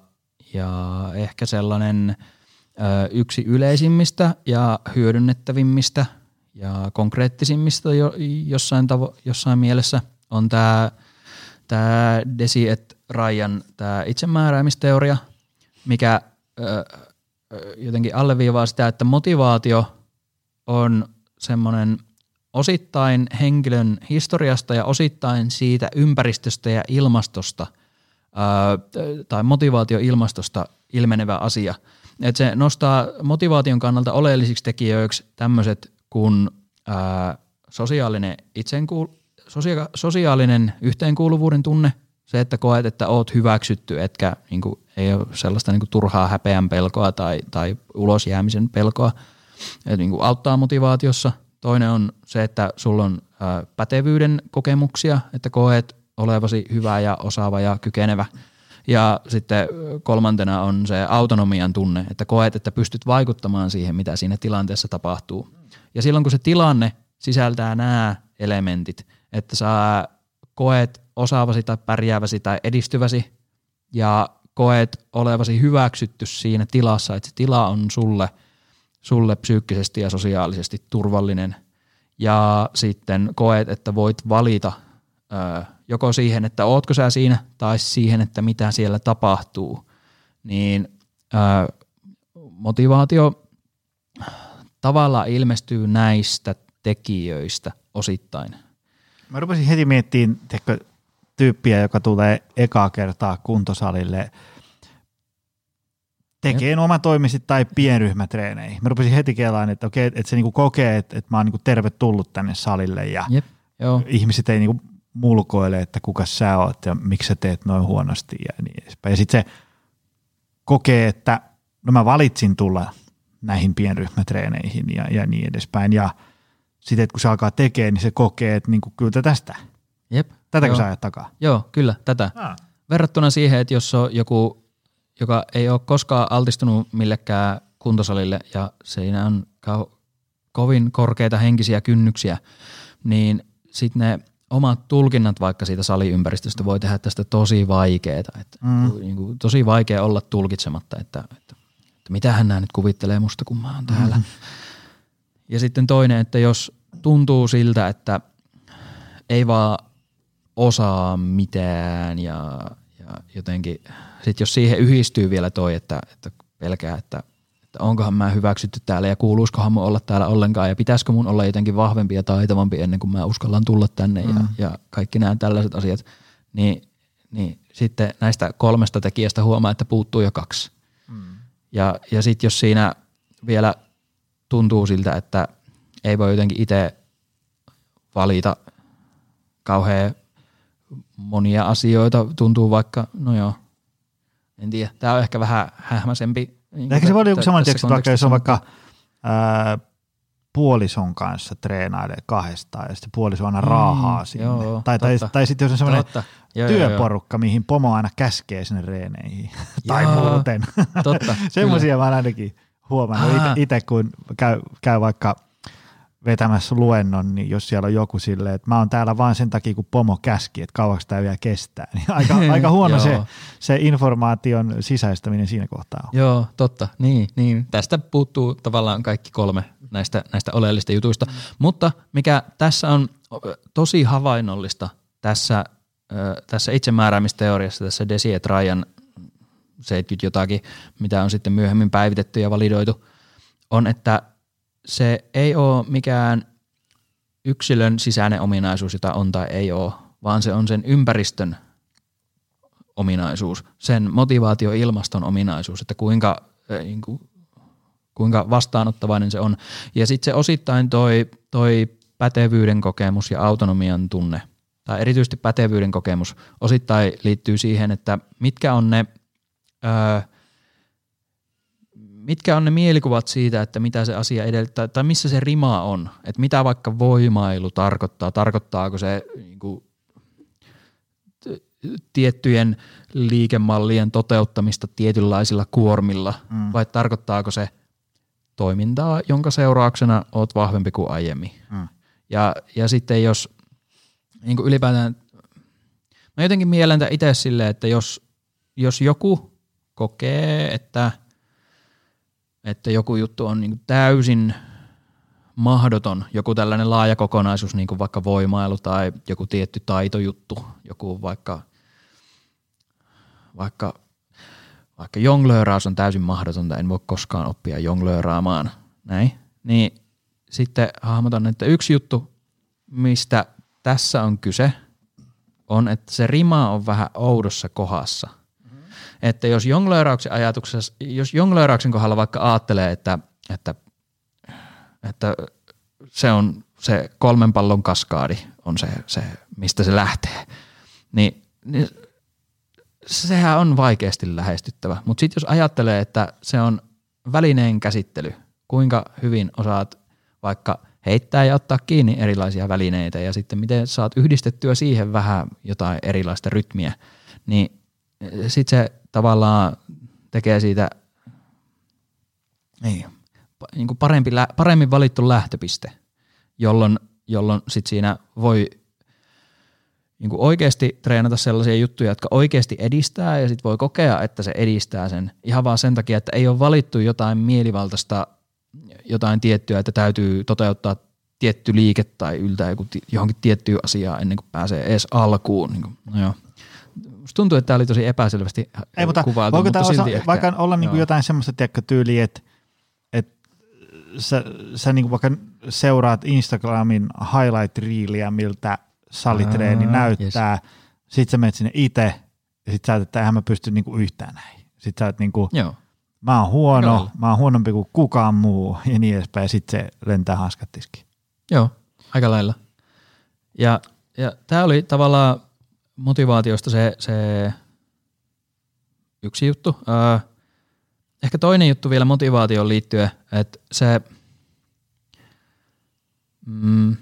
ja ehkä sellainen ö, yksi yleisimmistä ja hyödynnettävimmistä ja konkreettisimmista jo, jossain, tavo, jossain mielessä on tämä tää Desi et Ryan tämä itsemääräämisteoria, mikä ö, jotenkin alleviivaa sitä, että motivaatio on semmoinen – osittain henkilön historiasta ja osittain siitä ympäristöstä ja ilmastosta ää, tai motivaatioilmastosta ilmenevä asia. Et se nostaa motivaation kannalta oleellisiksi tekijöiksi tämmöiset kuin ää, sosiaalinen, itseenkuul- sosia- sosiaalinen yhteenkuuluvuuden tunne, se, että koet, että oot hyväksytty, etkä niin kuin, ei ole sellaista niin kuin, turhaa häpeän pelkoa tai, tai ulosjäämisen pelkoa, niin kuin, auttaa motivaatiossa – Toinen on se, että sulla on pätevyyden kokemuksia, että koet olevasi hyvä ja osaava ja kykenevä. Ja sitten kolmantena on se autonomian tunne, että koet, että pystyt vaikuttamaan siihen, mitä siinä tilanteessa tapahtuu. Ja silloin kun se tilanne sisältää nämä elementit, että sä koet osaavasi tai pärjääväsi tai edistyväsi ja koet olevasi hyväksytty siinä tilassa, että se tila on sulle – sulle psyykkisesti ja sosiaalisesti turvallinen. Ja sitten koet, että voit valita ö, joko siihen, että ootko sä siinä tai siihen, että mitä siellä tapahtuu, niin ö, motivaatio tavallaan ilmestyy näistä tekijöistä osittain. Mä rupesin heti miettimään tyyppiä, joka tulee ekaa kertaa kuntosalille – tekee oma toimisi tai pienryhmätreeneihin. Mä rupesin heti kelaan, että okei, että se niinku kokee, että, että mä oon niinku tervetullut tänne salille ja Jep, joo. ihmiset ei niinku mulkoile, että kuka sä oot ja miksi sä teet noin huonosti ja niin edespäin. Ja sitten se kokee, että no mä valitsin tulla näihin pienryhmätreeneihin ja, ja niin edespäin. Ja sitten kun se alkaa tekemään, niin se kokee, että niin kuin, kyllä tästä. Jep. Tätäkö Joo. sä ajat takaa? Joo, kyllä, tätä. Ah. Verrattuna siihen, että jos on joku, joka ei ole koskaan altistunut millekään kuntosalille ja siinä on kau- kovin korkeita henkisiä kynnyksiä, niin sitten ne omat tulkinnat vaikka siitä saliympäristöstä voi tehdä tästä tosi vaikeeta. Että mm. niin kuin, tosi vaikea olla tulkitsematta, että, että, että mitähän nämä nyt kuvittelee musta, kun mä oon täällä. Mm. Ja sitten toinen, että jos tuntuu siltä, että ei vaan osaa mitään ja, ja jotenkin, sit jos siihen yhdistyy vielä toi, että, että pelkää, että, että onkohan mä hyväksytty täällä ja kuuluisikohan mun olla täällä ollenkaan ja pitäisikö mun olla jotenkin vahvempi ja taitavampi ennen kuin mä uskallan tulla tänne mm. ja, ja kaikki nämä tällaiset asiat, niin, niin sitten näistä kolmesta tekijästä huomaa, että puuttuu jo kaksi. Mm. Ja, ja sitten jos siinä vielä tuntuu siltä, että ei voi jotenkin itse valita kauhean monia asioita, tuntuu vaikka, no joo, en tiedä, tämä on ehkä vähän hähmäsempi. Niin Ehkä se voi olla joku tä- sama, tässä tiedätkö, vaikka jos on vaikka ää, puolison kanssa treenailee kahdestaan ja sitten puoliso aina raahaa Mm, sinne. joo, tai, tai, totta. tai sitten jos on semmoinen. Joo, joo, joo. työporukka, mihin pomo aina käskee sinne reeneihin. tai muuten. Totta. Semmoisia mä ainakin huomannut itse, kun käy, käy vaikka vetämässä luennon, niin jos siellä on joku silleen, että mä oon täällä vain sen takia, kun pomo käski, että kauaksi tämä vielä kestää, niin aika, aika huono se, se informaation sisäistäminen siinä kohtaa on. Joo, totta. Niin, niin. Tästä puuttuu tavallaan kaikki kolme näistä, näistä oleellista jutuista. Mm. Mutta mikä tässä on tosi havainnollista tässä, tässä itsemääräämisteoriassa, tässä Desi et Ryan 70 jotakin, mitä on sitten myöhemmin päivitetty ja validoitu, on, että se ei ole mikään yksilön sisäinen ominaisuus, jota on tai ei ole, vaan se on sen ympäristön ominaisuus, sen motivaatioilmaston ominaisuus, että kuinka, niin kuin, kuinka vastaanottavainen se on. Ja sitten se osittain toi, toi pätevyyden kokemus ja autonomian tunne, tai erityisesti pätevyyden kokemus, osittain liittyy siihen, että mitkä on ne, öö, mitkä on ne mielikuvat siitä, että mitä se asia edellyttää, tai missä se rima on, että mitä vaikka voimailu tarkoittaa, tarkoittaako se niin kuin, tiettyjen liikemallien toteuttamista tietynlaisilla kuormilla, mm. vai tarkoittaako se toimintaa, jonka seurauksena oot vahvempi kuin aiemmin. Mm. Ja, ja sitten jos niin kuin ylipäätään, mä jotenkin mielen itse silleen, että jos, jos joku kokee, että, että joku juttu on niin täysin mahdoton, joku tällainen laaja kokonaisuus, niin kuin vaikka voimailu tai joku tietty taitojuttu, joku vaikka, vaikka, vaikka jonglööraus on täysin mahdotonta, en voi koskaan oppia jonglööraamaan, näin, niin sitten hahmotan, että yksi juttu, mistä tässä on kyse, on, että se rima on vähän oudossa kohdassa. Että jos jonglöörauksen ajatuksessa, jos jonglöörauksen kohdalla vaikka ajattelee, että, että, että se on se kolmen pallon kaskaadi on se, se mistä se lähtee, niin, niin sehän on vaikeasti lähestyttävä. Mutta sitten jos ajattelee, että se on välineen käsittely, kuinka hyvin osaat vaikka heittää ja ottaa kiinni erilaisia välineitä ja sitten miten saat yhdistettyä siihen vähän jotain erilaista rytmiä, niin sitten se tavallaan tekee siitä niin, niin kuin parempi, paremmin valittu lähtöpiste, jolloin, jolloin sit siinä voi niin kuin oikeasti treenata sellaisia juttuja, jotka oikeasti edistää ja sitten voi kokea, että se edistää sen ihan vaan sen takia, että ei ole valittu jotain mielivaltaista jotain tiettyä, että täytyy toteuttaa tietty liike tai yltää johonkin tiettyyn asiaan ennen kuin pääsee edes alkuun. Niin kuin, no joo. Musta tuntuu, että tämä oli tosi epäselvästi Ei, mutta kuvailtu, voiko mutta silti osa, ehkä, vaikka olla niin kuin joo. jotain semmoista tiedätkö, tyyliä, että, että sä, sä niin kuin vaikka seuraat Instagramin highlight-reeliä, miltä salitreeni Aa, näyttää, yes. sit sä menet sinne itse, ja sit sä ajattelet, että eihän mä pysty niin kuin yhtään näin. Sit sä oot niin kuin, Joo. mä oon huono, lailla. mä oon huonompi kuin kukaan muu, ja niin edespäin, ja sit se lentää hanskat tiskiin. Joo, aika lailla. Ja, ja tämä oli tavallaan motivaatiosta se, se yksi juttu. Öö, ehkä toinen juttu vielä motivaatioon liittyen, että se, mm,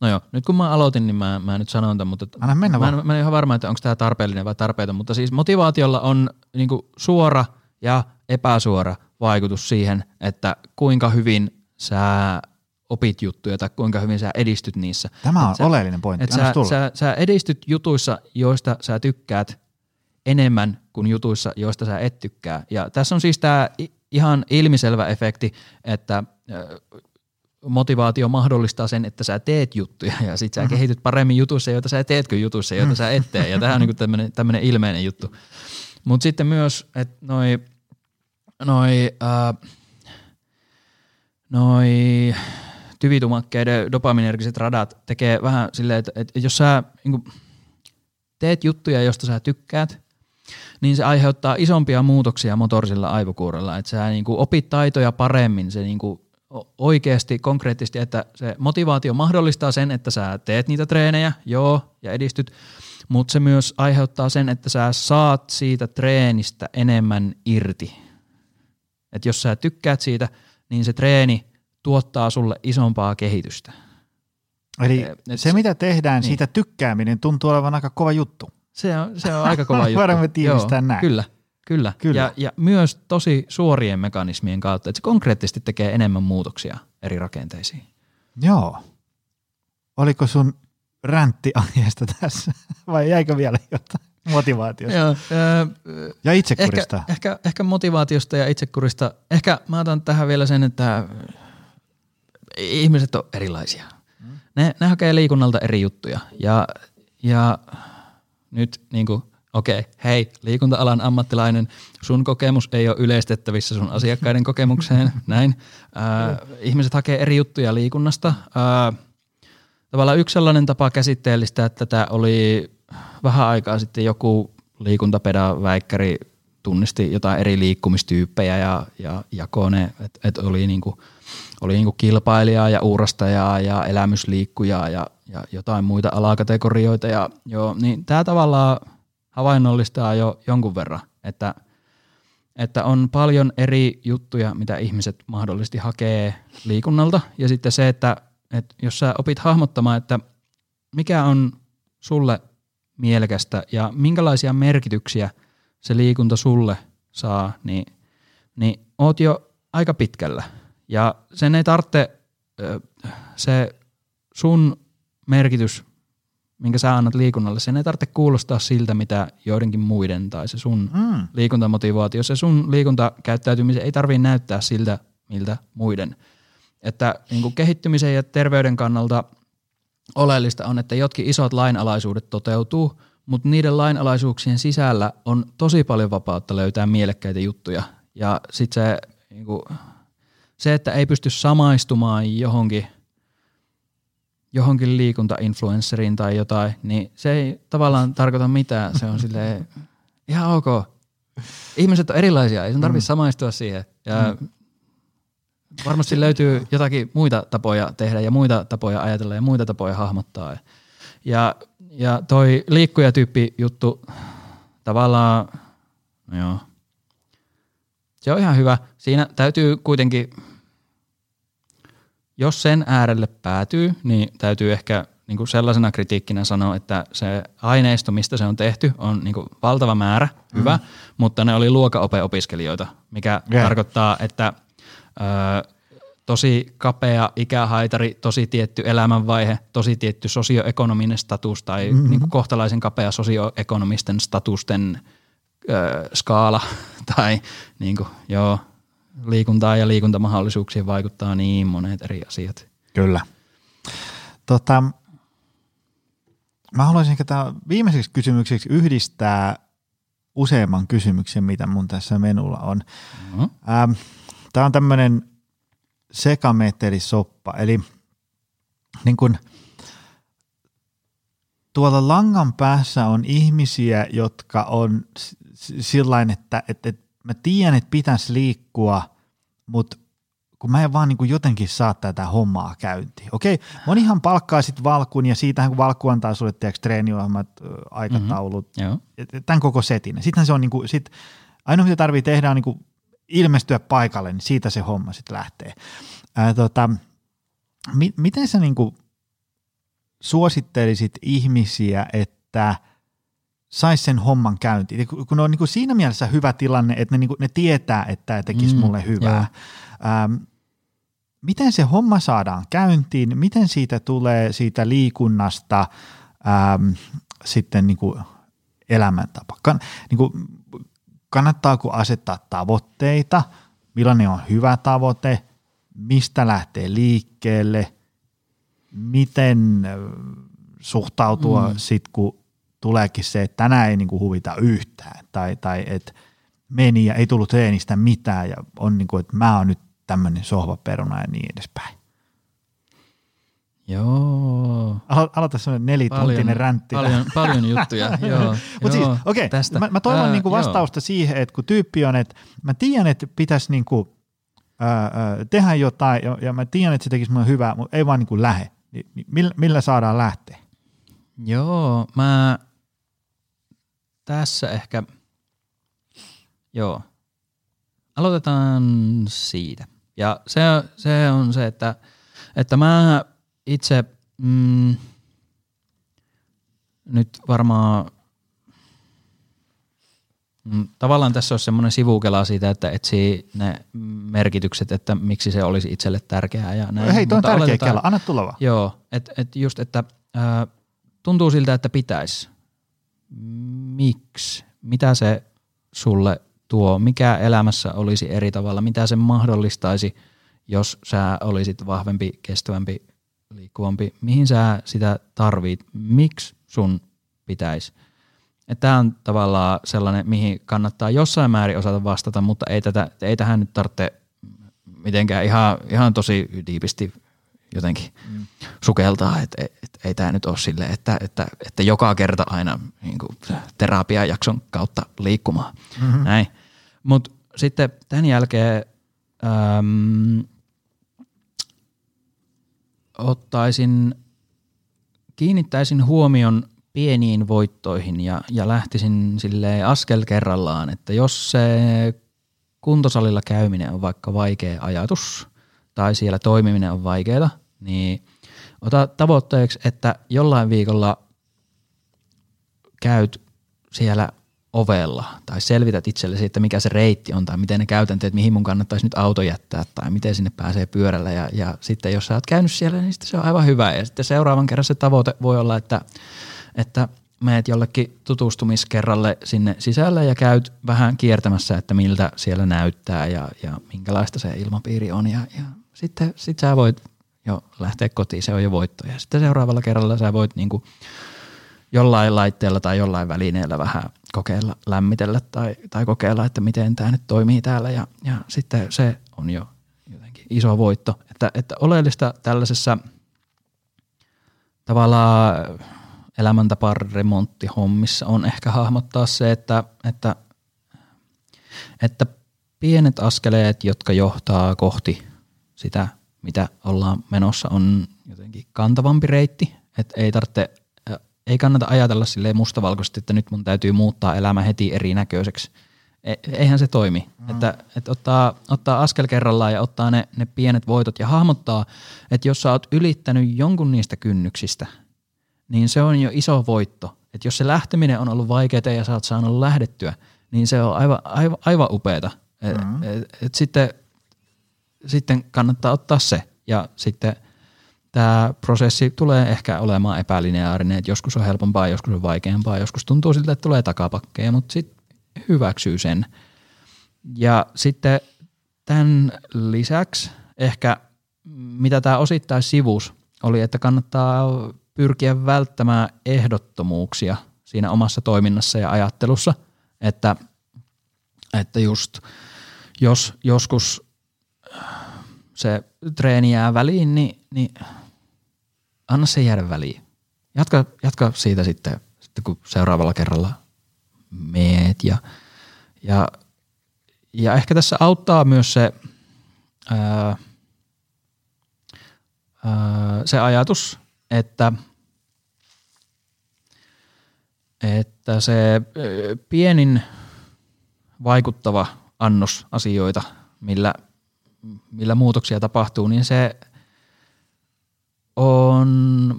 no joo, nyt kun mä aloitin, niin mä, mä nyt sanon tämän, mutta Anna mennä mä, vaan. en, mä en ihan varma, että onko tämä tarpeellinen vai tarpeeton, mutta siis motivaatiolla on niinku suora ja epäsuora vaikutus siihen, että kuinka hyvin sä opit juttuja tai kuinka hyvin sä edistyt niissä. Tämä on Et sä- oleellinen pointti. Et sä, sä, sä edistyt jutuissa, joista sä tykkäät enemmän kuin jutuissa, joista sä et tykkää. Ja tässä on siis tämä ihan ilmiselvä efekti, että motivaatio mahdollistaa sen, että sä teet juttuja ja sit sä Mhm. kehityt paremmin jutuissa, joita sä teet kuin jutuissa, joita sä et tee. Ja tämä on niinku tämmöinen ilmeinen juttu. Mutta sitten myös, että noi, noi, äh, noi tyvitumakkeiden dopaminergiset radat tekee vähän silleen, että, että jos sä niin teet juttuja, joista sä tykkäät, niin se aiheuttaa isompia muutoksia motorisella aivokuorella. Että sä niin opit taitoja paremmin, se niin oikeasti, konkreettisesti, että se motivaatio mahdollistaa sen, että sä teet niitä treenejä, joo, ja edistyt, mutta se myös aiheuttaa sen, että sä saat siitä treenistä enemmän irti. Että jos sä tykkäät siitä, niin se treeni tuottaa sulle isompaa kehitystä. Eli et se, mitä tehdään, niin. siitä tykkääminen tuntuu olevan aika kova juttu. Se on, se on aika kova juttu. Voidaan me tiivistää Joo, näin. Kyllä, kyllä. Kyllä. Ja, ja myös tosi suorien mekanismien kautta, että se konkreettisesti tekee enemmän muutoksia eri rakenteisiin. Joo. Oliko sun räntti aiheesta tässä vai jäikö vielä jotain motivaatiosta Joo, ää, ja itsekurista? ehkä, ehkä, ehkä motivaatiosta ja itsekurista. Ehkä mä otan tähän vielä sen, että ihmiset on erilaisia. Ne, ne hakee liikunnalta eri juttuja. Ja, ja nyt niin kuin, okei, okay, hei, liikunta-alan ammattilainen, sun kokemus ei ole yleistettävissä sun asiakkaiden kokemukseen, näin. Ää, ihmiset hakee eri juttuja liikunnasta. Ää, tavallaan yksi sellainen tapa käsitteellistä, että tätä oli vähän aikaa sitten joku liikuntapeda väikkäri tunnisti jotain eri liikkumistyyppejä ja, ja jakoi ne, että et oli niinku, oli niinku kilpailijaa ja uurastajaa ja elämysliikkujaa ja, ja jotain muita alakategorioita. Ja, joo, niin tämä tavallaan havainnollistaa jo jonkun verran, että, että on paljon eri juttuja, mitä ihmiset mahdollisesti hakee liikunnalta. Ja sitten se, että, että jos sä opit hahmottamaan, että mikä on sulle mielekästä ja minkälaisia merkityksiä se liikunta sulle saa, niin, niin oot jo aika pitkällä. Ja sen ei tarvitse, se sun merkitys, minkä sä annat liikunnalle, sen ei tarvitse kuulostaa siltä, mitä joidenkin muiden tai se sun Mm. liikuntamotivaatio, se sun liikuntakäyttäytymisen ei tarvitse näyttää siltä, miltä muiden. Että niin kuin kehittymisen ja terveyden kannalta oleellista on, että jotkin isot lainalaisuudet toteutuu, mutta niiden lainalaisuuksien sisällä on tosi paljon vapautta löytää mielekkäitä juttuja. Ja sitten se, niin kuin, se, että ei pysty samaistumaan johonkin, johonkin liikuntainfluensseriin tai jotain, niin se ei tavallaan tarkoita mitään. Se on silleen, ihan ok. Ihmiset on erilaisia, ei sun tarvitse samaistua siihen. Ja varmasti löytyy jotakin muita tapoja tehdä ja muita tapoja ajatella ja muita tapoja hahmottaa. Ja, ja toi liikkujatyyppi juttu tavallaan, no joo, se on ihan hyvä. Siinä täytyy kuitenkin, jos sen äärelle päätyy, niin täytyy ehkä niin kuin sellaisena kritiikkinä sanoa, että se aineisto, mistä se on tehty, on niin kuin valtava määrä, hyvä, mm. mutta ne oli luokanope-opiskelijoita, mikä yeah. tarkoittaa, että ö, tosi kapea ikähaitari, tosi tietty elämänvaihe, tosi tietty sosioekonominen status tai mm-hmm. niin kuin kohtalaisen kapea sosioekonomisten statusten ö, skaala tai niin kuin, joo, liikuntaa ja liikuntamahdollisuuksiin vaikuttaa niin monet eri asiat. Kyllä. Tota, mä haluaisin tää viimeiseksi kysymykseksi yhdistää useamman kysymyksen, mitä mun tässä menulla on. No. Ähm, Tämä on tämmöinen sekametelisoppa, eli niin kun, tuolla langan päässä on ihmisiä, jotka on sillä että, että, että mä tiedän, että pitäisi liikkua, mutta kun mä en vaan niin kuin jotenkin saa tätä hommaa käyntiin. Okei, monihan palkkaa sitten valkun ja siitähän kun valkku antaa sulle tiedätkö, treeniohjelmat, aikataulut, et tämän koko setin. Sittenhän se on niin kuin, sit, ainoa mitä tarvii tehdä on niin kuin ilmestyä paikalle, niin siitä se homma sitten lähtee. Ää, tota, mi- miten sä niinku suosittelisit ihmisiä, että sais sen homman käyntiin? Kun on niinku siinä mielessä hyvä tilanne, että ne, niinku, ne tietää, että tämä tekisi mm, mulle hyvää. Ähm, miten se homma saadaan käyntiin? Miten siitä tulee siitä liikunnasta ähm, sitten niinku elämäntapa? Kan, niinku, kannattaako asettaa tavoitteita? Millainen on hyvä tavoite? Mistä lähtee liikkeelle? Miten suhtautua mm. sitten, kun tuleekin se, että tänään ei niinku huvita yhtään tai, tai että meni ja ei tullut treenistä mitään ja on niinku, että mä oon nyt tämmöinen sohvaperuna ja niin edespäin. Joo. Aloita semmoinen nelituntinen räntti. Paljon, paljon juttuja, joo. Mutta siis, okei, okay, mä, mä toivon Ää, niinku vastausta joo. siihen, että kun tyyppi on, että mä tiedän, että pitäisi niinku, ää, tehdä jotain ja, ja mä tiedän, että se tekisi mulle hyvää, mutta ei vaan niinku lähe. Millä, millä saadaan lähteä? Joo, mä tässä ehkä, joo, aloitetaan siitä. Ja se, se on se, että, että mä itse mm, nyt varmaan mm, tavallaan tässä on semmoinen sivukela siitä, että etsii ne merkitykset, että miksi se olisi itselle tärkeää. Ja näin. Hei, tuo on tärkeä kela, anna tulla vaan. Joo, että et just, että ää, tuntuu siltä, että pitäisi. Miksi? Mitä se sulle tuo? Mikä elämässä olisi eri tavalla? Mitä se mahdollistaisi, jos sä olisit vahvempi, kestävämpi, liikkuvampi? Mihin sä sitä tarvit? Miksi sun pitäisi? Tämä on tavallaan sellainen, mihin kannattaa jossain määrin osata vastata, mutta ei, tätä, ei tähän nyt tarvitse mitenkään ihan, ihan tosi diipisti jotenkin mm. sukeltaa, että et, et, ei tämä nyt ole silleen, että, että, että joka kerta aina niin terapiajakson kautta liikkumaan. Mm-hmm. Näin. Mutta sitten tämän jälkeen äm, ottaisin, kiinnittäisin huomion pieniin voittoihin ja, ja lähtisin sille askel kerrallaan, että jos se kuntosalilla käyminen on vaikka vaikea ajatus tai siellä toimiminen on vaikeaa, niin ota tavoitteeksi, että jollain viikolla käyt siellä ovella tai selvität itsellesi, että mikä se reitti on tai miten ne käytänteet, mihin mun kannattaisi nyt auto jättää tai miten sinne pääsee pyörällä. Ja, ja sitten jos sä oot käynyt siellä, niin se on aivan hyvä. Ja sitten seuraavan kerran se tavoite voi olla, että, että meet jollekin tutustumiskerralle sinne sisälle ja käyt vähän kiertämässä, että miltä siellä näyttää ja, ja minkälaista se ilmapiiri on. Ja, ja sitten sit sä voit jo lähteä kotiin, se on jo voitto. Ja sitten seuraavalla kerralla sä voit niinku jollain laitteella tai jollain välineellä vähän kokeilla lämmitellä tai, tai kokeilla, että miten tämä nyt toimii täällä ja, ja sitten se on jo jotenkin iso voitto. Että, että oleellista tällaisessa tavallaan elämäntapaan remonttihommissa on ehkä hahmottaa se, että, että, että pienet askeleet, jotka johtaa kohti sitä mitä ollaan menossa, on jotenkin kantavampi reitti. Että ei tarvitse, ei kannata ajatella silleen mustavalkoisesti, että nyt mun täytyy muuttaa elämä heti erinäköiseksi. E, eihän se toimi. Mm. Että, että ottaa, ottaa askel kerrallaan ja ottaa ne, ne pienet voitot ja hahmottaa, että jos sä oot ylittänyt jonkun niistä kynnyksistä, niin se on jo iso voitto. Että jos se lähteminen on ollut vaikeaa ja sä oot saanut lähdettyä, niin se on aivan, aivan, aivan upeeta. Et, mm. et, et sitten sitten kannattaa ottaa se. Ja sitten tämä prosessi tulee ehkä olemaan epälineaarinen, että joskus on helpompaa, joskus on vaikeampaa, joskus tuntuu siltä, että tulee takapakkeja, mutta sitten hyväksyy sen. Ja sitten tämän lisäksi ehkä, mitä tämä osittain sivus, oli, että kannattaa pyrkiä välttämään ehdottomuuksia siinä omassa toiminnassa ja ajattelussa, että, että just jos joskus se treeni jää väliin, niin, niin anna se jäädä väliin. Jatka, jatka siitä sitten, sitten, kun seuraavalla kerralla meet. Ja, ja, ja ehkä tässä auttaa myös se, ää, ää, se ajatus, että, että se pienin vaikuttava annos asioita, millä, millä muutoksia tapahtuu, niin se on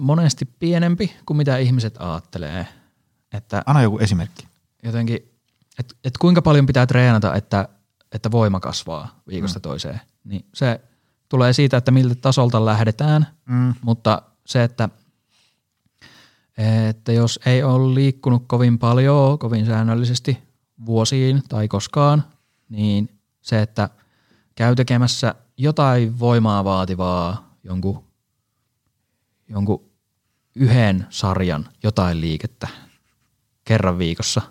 monesti pienempi kuin mitä ihmiset ajattelee. Että Anna joku esimerkki. jotenkin, että et kuinka paljon pitää treenata, että, että voima kasvaa viikosta mm. toiseen. Niin se tulee siitä, että miltä tasolta lähdetään, Mm. mutta se, että, että jos ei ole liikkunut kovin paljon, kovin säännöllisesti vuosiin tai koskaan, niin se, että käy tekemässä jotain voimaa vaativaa, jonkun, jonkun yhden sarjan jotain liikettä kerran viikossa,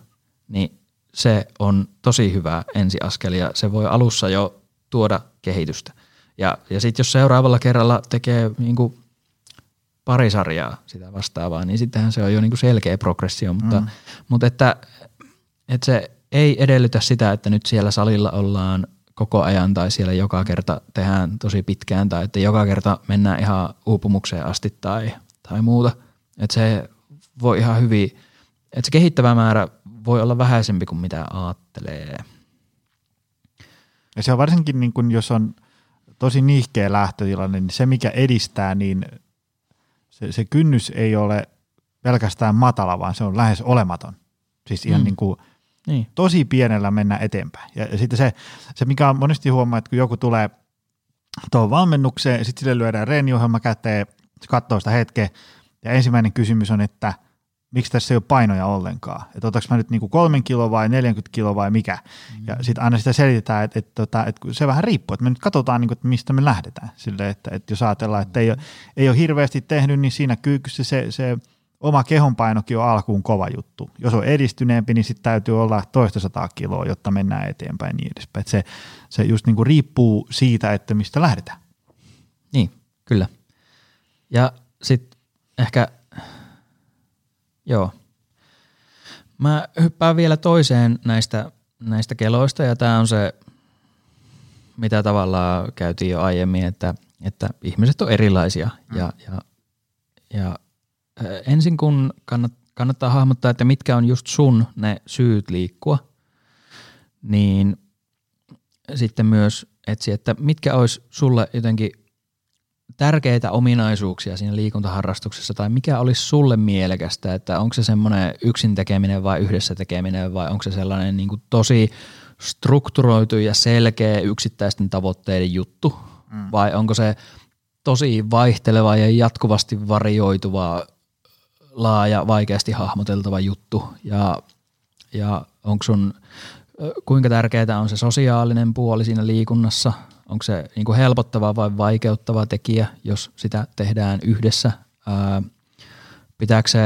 niin se on tosi hyvä ensiaskel ja se voi alussa jo tuoda kehitystä. Ja, ja sitten jos seuraavalla kerralla tekee niinku pari sarjaa sitä vastaavaa, niin sittenhän se on jo niinku selkeä progressio, mutta, mm. mutta että, että se ei edellytä sitä, että nyt siellä salilla ollaan koko ajan tai siellä joka kerta tehdään tosi pitkään tai että joka kerta mennään ihan uupumukseen asti tai, tai muuta. Että se voi ihan hyvin, että se kehittävä määrä voi olla vähäisempi kuin mitä ajattelee. Ja se on varsinkin, niin kun, jos on tosi niihkeä lähtötilanne, niin se mikä edistää, niin se, se kynnys ei ole pelkästään matala, vaan se on lähes olematon. Siis ihan Mm. niin kuin Niin. tosi pienellä mennä eteenpäin. Ja, ja sitten se, se, mikä on monesti huomaa, että kun joku tulee tuohon valmennukseen, sitten sille lyödään reeniohjelma käteen, se katsoo sitä hetkeä, ja ensimmäinen kysymys on, että miksi tässä ei ole painoja ollenkaan. Että otaks mä nyt niinku kolmen kilo vai 40 kilo vai mikä. Mm. Ja sitten aina sitä selitetään, että, että, että, että se vähän riippuu, että me nyt katsotaan, niinku, että mistä me lähdetään. Sille, että, että jos ajatellaan, että ei ole, ei ole hirveästi tehnyt, niin siinä kyykyssä se, se oma kehonpainokin on alkuun kova juttu. Jos on edistyneempi, niin sitten täytyy olla toista sataa kiloa, jotta mennään eteenpäin ja niin edespäin. Et se, se just niinku riippuu siitä, että mistä lähdetään. Niin, kyllä. Ja sitten ehkä, joo. Mä hyppään vielä toiseen näistä, näistä keloista ja tämä on se, mitä tavallaan käytiin jo aiemmin, että, että ihmiset on erilaisia ja, ja, ja ö, ensin kun kannat, kannattaa hahmottaa, että mitkä on just sun ne syyt liikkua, niin sitten myös etsi, että mitkä olisi sulle jotenkin tärkeitä ominaisuuksia siinä liikuntaharrastuksessa tai mikä olisi sulle mielekästä, että onko se semmoinen yksin tekeminen vai yhdessä tekeminen vai onko se sellainen niin kuin tosi strukturoitu ja selkeä yksittäisten tavoitteiden juttu mm. vai onko se tosi vaihteleva ja jatkuvasti varioituva laaja, vaikeasti hahmoteltava juttu ja, ja onko sun, kuinka tärkeää on se sosiaalinen puoli siinä liikunnassa, onko se niin kuin helpottava vai vaikeuttava tekijä, jos sitä tehdään yhdessä. Ää, pitääkö se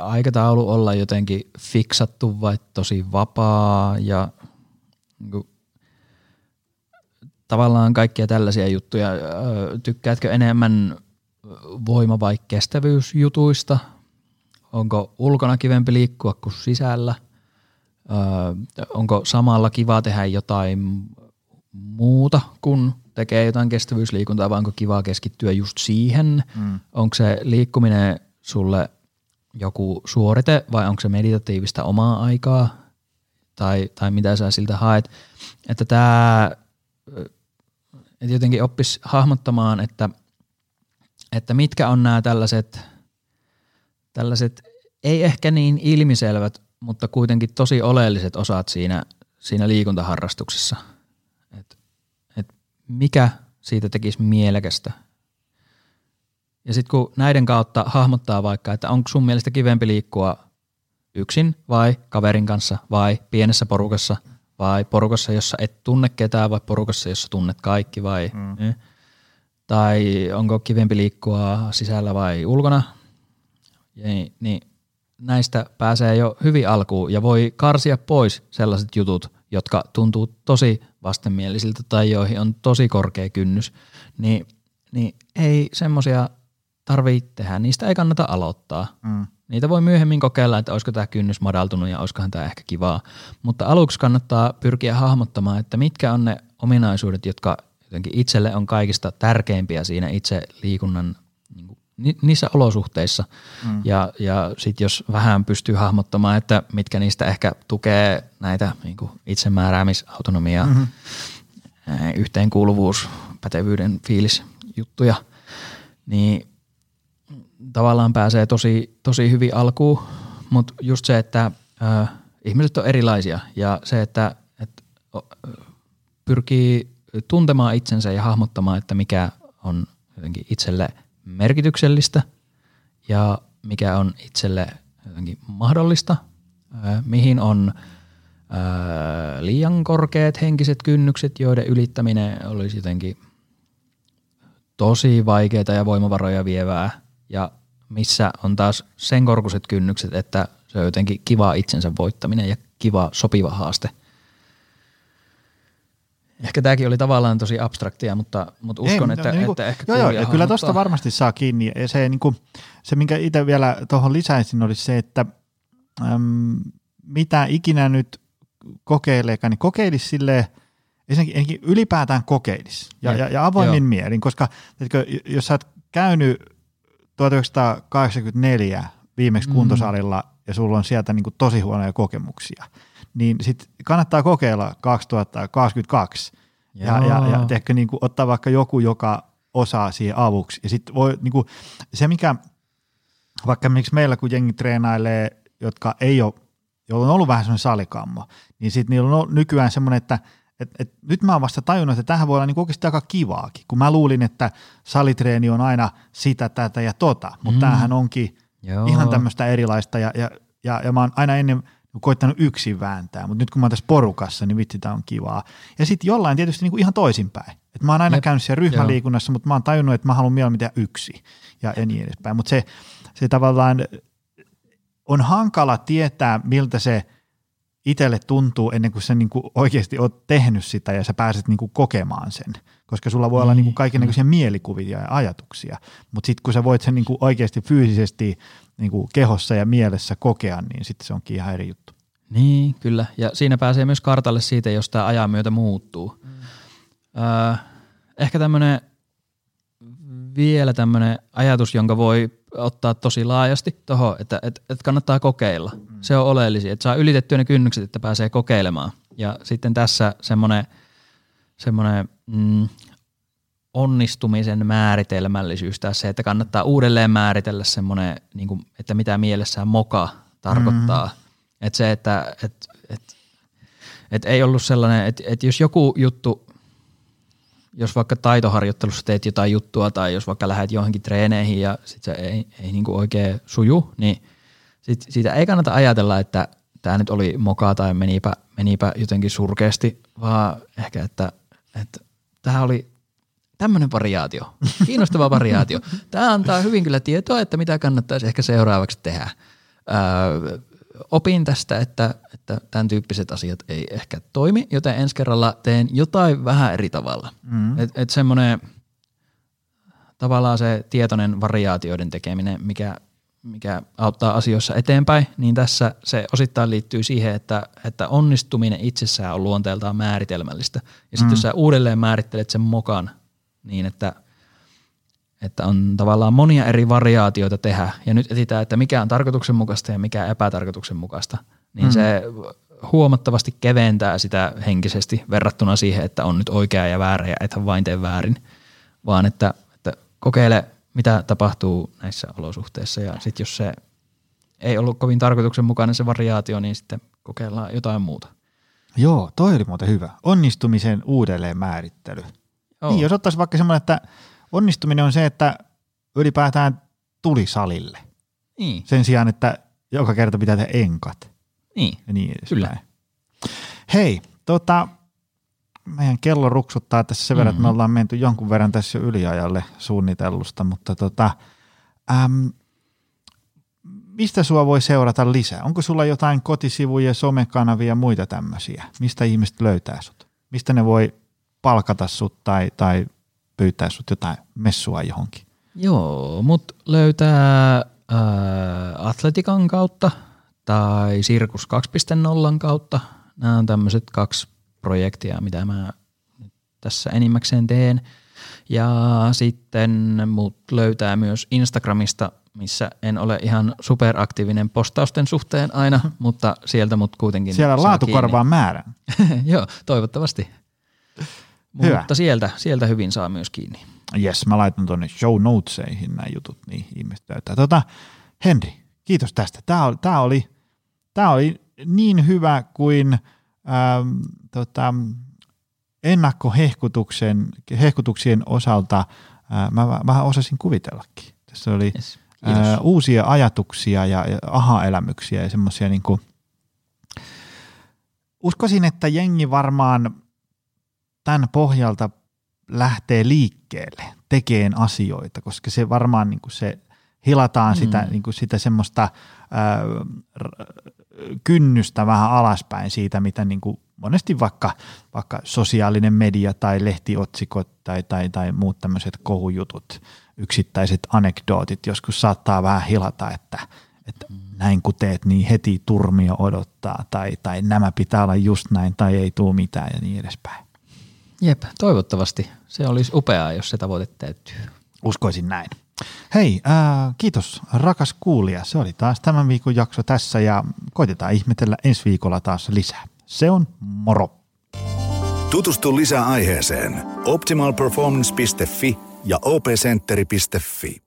aikataulu olla jotenkin fiksattu vai tosi vapaa ja niin kuin, tavallaan kaikkia tällaisia juttuja. Ää, Tykkäätkö enemmän voima- vai kestävyysjutuista? Onko ulkona kivempi liikkua kuin sisällä? Ää, onko samalla kiva tehdä jotain muuta kuin tekee jotain kestävyysliikuntaa, vai onko kiva keskittyä just siihen? Mm. Onko se liikkuminen sulle joku suorite vai onko se meditatiivista omaa aikaa tai, tai mitä sä siltä haet? Että tämä että jotenkin oppis hahmottamaan, että, että mitkä on nämä tällaiset, tällaiset ei ehkä niin ilmiselvät, mutta kuitenkin tosi oleelliset osat siinä, siinä liikuntaharrastuksessa – mikä siitä tekisi mielekästä. Ja sitten kun näiden kautta hahmottaa vaikka, että onko sun mielestä kivempi liikkua yksin vai kaverin kanssa vai pienessä porukassa vai porukassa, jossa et tunne ketään vai porukassa, jossa tunnet kaikki vai mm. eh? tai onko kivempi liikkua sisällä vai ulkona, niin, niin näistä pääsee jo hyvin alkuun ja voi karsia pois sellaiset jutut, jotka tuntuu tosi vastenmielisiltä tai joihin on tosi korkea kynnys, niin, niin ei semmoisia tarvitse tehdä. Niistä ei kannata aloittaa. Mm. Niitä voi myöhemmin kokeilla, että olisiko tämä kynnys madaltunut ja olisikohan tämä ehkä kivaa. Mutta aluksi kannattaa pyrkiä hahmottamaan, että mitkä on ne ominaisuudet, jotka jotenkin itselle on kaikista tärkeimpiä siinä itse liikunnan ni, niissä olosuhteissa. Mm. Ja, ja sitten jos vähän pystyy hahmottamaan, että mitkä niistä ehkä tukee näitä niin itsemääräämisautonomia, mm-hmm. yhteenkuuluvuus, pätevyyden fiilisjuttuja, niin tavallaan pääsee tosi, tosi hyvin alkuun, mutta just se, että ö, ihmiset on erilaisia ja se, että, että pyrkii tuntemaan itsensä ja hahmottamaan, että mikä on jotenkin itselle merkityksellistä ja mikä on itselle jotenkin mahdollista, mihin on liian korkeat henkiset kynnykset, joiden ylittäminen olisi jotenkin tosi vaikeaa ja voimavaroja vievää. Ja missä on taas sen korkuiset kynnykset, että se on jotenkin kiva itsensä voittaminen ja kiva sopiva haaste – Ehkä tämäkin oli tavallaan tosi abstraktia, mutta, mutta uskon, Ei, että, niin kuin, että ehkä joo, joo, ja kyllä tuosta varmasti saa kiinni. Ja se, niin kuin, se minkä itse vielä tuohon lisäisin, oli se, että äm, mitä ikinä nyt kokeileekaan, niin kokeilisi silleen, ensinnäkin ylipäätään kokeilisi ja, ja, ja avoimin joo. mielin, koska etkö, jos sä oot käynyt 1984 viimeksi mm. kuntosalilla ja sulla on sieltä niin kuin tosi huonoja kokemuksia – niin sit kannattaa kokeilla 2022 ja, ja, ja tehkö niin kuin, ottaa vaikka joku, joka osaa siihen avuksi. Ja sitten voi niin kuin, se, mikä vaikka miksi meillä, kun jengi treenailee, jotka ei ole, joilla on ollut vähän semmoinen salikammo, niin sitten niillä on nykyään semmoinen, että et, et, nyt mä oon vasta tajunnut, että tähän voi olla niin oikeasti aika kivaakin, kun mä luulin, että salitreeni on aina sitä, tätä ja tota, mutta mm. tämähän onkin Joo. ihan tämmöistä erilaista ja, ja, ja, ja mä oon aina ennen koittanut yksin vääntää, mutta nyt kun mä oon tässä porukassa, niin vitsi, tämä on kivaa. Ja sitten jollain tietysti niin kuin ihan toisinpäin. Et mä oon aina Jep. käynyt siellä ryhmäliikunnassa, mutta mä oon tajunnut, että mä haluan mieluummin tehdä yksi ja, ja niin edespäin. Mutta se, se tavallaan on hankala tietää, miltä se itselle tuntuu ennen kuin sä niin kuin oikeasti oot tehnyt sitä ja sä pääset niin kuin kokemaan sen. Koska sulla voi olla niin kuin kaikenlaisia mielikuvia ja ajatuksia, mutta sitten kun sä voit sen niin kuin oikeasti fyysisesti niin kuin kehossa ja mielessä kokea, niin sitten se onkin ihan eri juttu. Niin, kyllä. Ja siinä pääsee myös kartalle siitä, jos tämä ajan myötä muuttuu. Mm. Öö, ehkä tämmöinen vielä tämmöinen ajatus, jonka voi ottaa tosi laajasti tuohon, että et, et kannattaa kokeilla. Mm. Se on oleellista, että saa ylitettyä ne kynnykset, että pääsee kokeilemaan. Ja sitten tässä semmoinen, semmoinen mm, onnistumisen määritelmällisyys tässä se, että kannattaa uudelleen määritellä semmoinen, niin kuin, että mitä mielessään moka tarkoittaa. Mm. Että se, että et, et, et ei ollut sellainen, että et jos joku juttu, jos vaikka taitoharjoittelussa teet jotain juttua tai jos vaikka lähdet johonkin treeneihin ja sit se ei, ei niin kuin oikein suju, niin sit, siitä ei kannata ajatella, että tämä nyt oli moka tai menipä, menipä jotenkin surkeasti, vaan ehkä, että, että tämä oli tämmöinen variaatio, kiinnostava variaatio. Tämä antaa hyvin kyllä tietoa, että mitä kannattaisi ehkä seuraavaksi tehdä. Öö, opin tästä, että, että tämän tyyppiset asiat ei ehkä toimi, joten ensi kerralla teen jotain vähän eri tavalla. Mm. Et, et semmoinen tavallaan se tietoinen variaatioiden tekeminen, mikä, mikä auttaa asioissa eteenpäin, niin tässä se osittain liittyy siihen, että, että onnistuminen itsessään on luonteeltaan määritelmällistä. Ja sitten mm. jos sä uudelleen määrittelet sen mokan niin, että että on tavallaan monia eri variaatioita tehdä ja nyt etsitään, että mikä on tarkoituksenmukaista ja mikä epätarkoituksenmukaista, niin mm. se huomattavasti keventää sitä henkisesti verrattuna siihen, että on nyt oikea ja väärä ja ethän vain tee väärin, vaan että, että kokeile, mitä tapahtuu näissä olosuhteissa ja sitten jos se ei ollut kovin tarkoituksenmukainen se variaatio, niin sitten kokeillaan jotain muuta. Joo, toi oli muuten hyvä. Onnistumisen uudelleen määrittely. Niin, jos ottaisi vaikka semmoinen, että onnistuminen on se, että ylipäätään tuli salille. Niin. Sen sijaan, että joka kerta pitää tehdä enkat. Niin, ja niin Kyllä. Hei, tota, meidän kello ruksuttaa tässä sen verran, mm-hmm. että me mm-hmm. ollaan menty jonkun verran tässä yliajalle suunnitellusta, mutta tota, äm, mistä sua voi seurata lisää? Onko sulla jotain kotisivuja, somekanavia ja muita tämmöisiä? Mistä ihmiset löytää sut? Mistä ne voi palkata sut tai, tai pyytää sut jotain messua johonkin? Joo, mut löytää ää, Atletikan kautta tai Sirkus 2.0 kautta. Nämä on tämmöiset kaksi projektia, mitä mä tässä enimmäkseen teen. Ja sitten mut löytää myös Instagramista, missä en ole ihan superaktiivinen postausten suhteen aina, mutta sieltä mut kuitenkin Siellä saa laatu korvaa määrän. Joo, toivottavasti. Hyvä. Mutta sieltä, sieltä hyvin saa myös kiinni. Jes, mä laitan tuonne show notesihin nämä jutut, niin ihmiset löytää. Tota, Henri, kiitos tästä. Tämä oli, tämä oli, tämä oli niin hyvä kuin ähm, tota, ennakkohehkutuksen, hehkutuksien osalta äh, mä vä- vähän osasin kuvitellakin. Tässä oli Yes. Ää, uusia ajatuksia ja, ja aha-elämyksiä ja semmoisia niinku, uskoisin, että jengi varmaan tämän pohjalta lähtee liikkeelle tekeen asioita, koska se varmaan niinku se hilataan mm. sitä, niinku sitä semmoista ää, kynnystä vähän alaspäin siitä, mitä niinku monesti vaikka, vaikka sosiaalinen media tai lehtiotsikot tai, tai, tai muut tämmöiset kohujutut, yksittäiset anekdootit joskus saattaa vähän hilata, että, että näin kun teet, niin heti turmio odottaa tai, tai nämä pitää olla just näin tai ei tule mitään ja niin edespäin. Jep, toivottavasti. Se olisi upeaa, jos se tavoite täyttyy. Uskoisin näin. Hei, ää, kiitos rakas kuulija. Se oli taas tämän viikon jakso tässä ja koitetaan ihmetellä ensi viikolla taas lisää. Se on moro! Tutustu lisää aiheeseen optimalperformance.fi ja opcenteri.fi.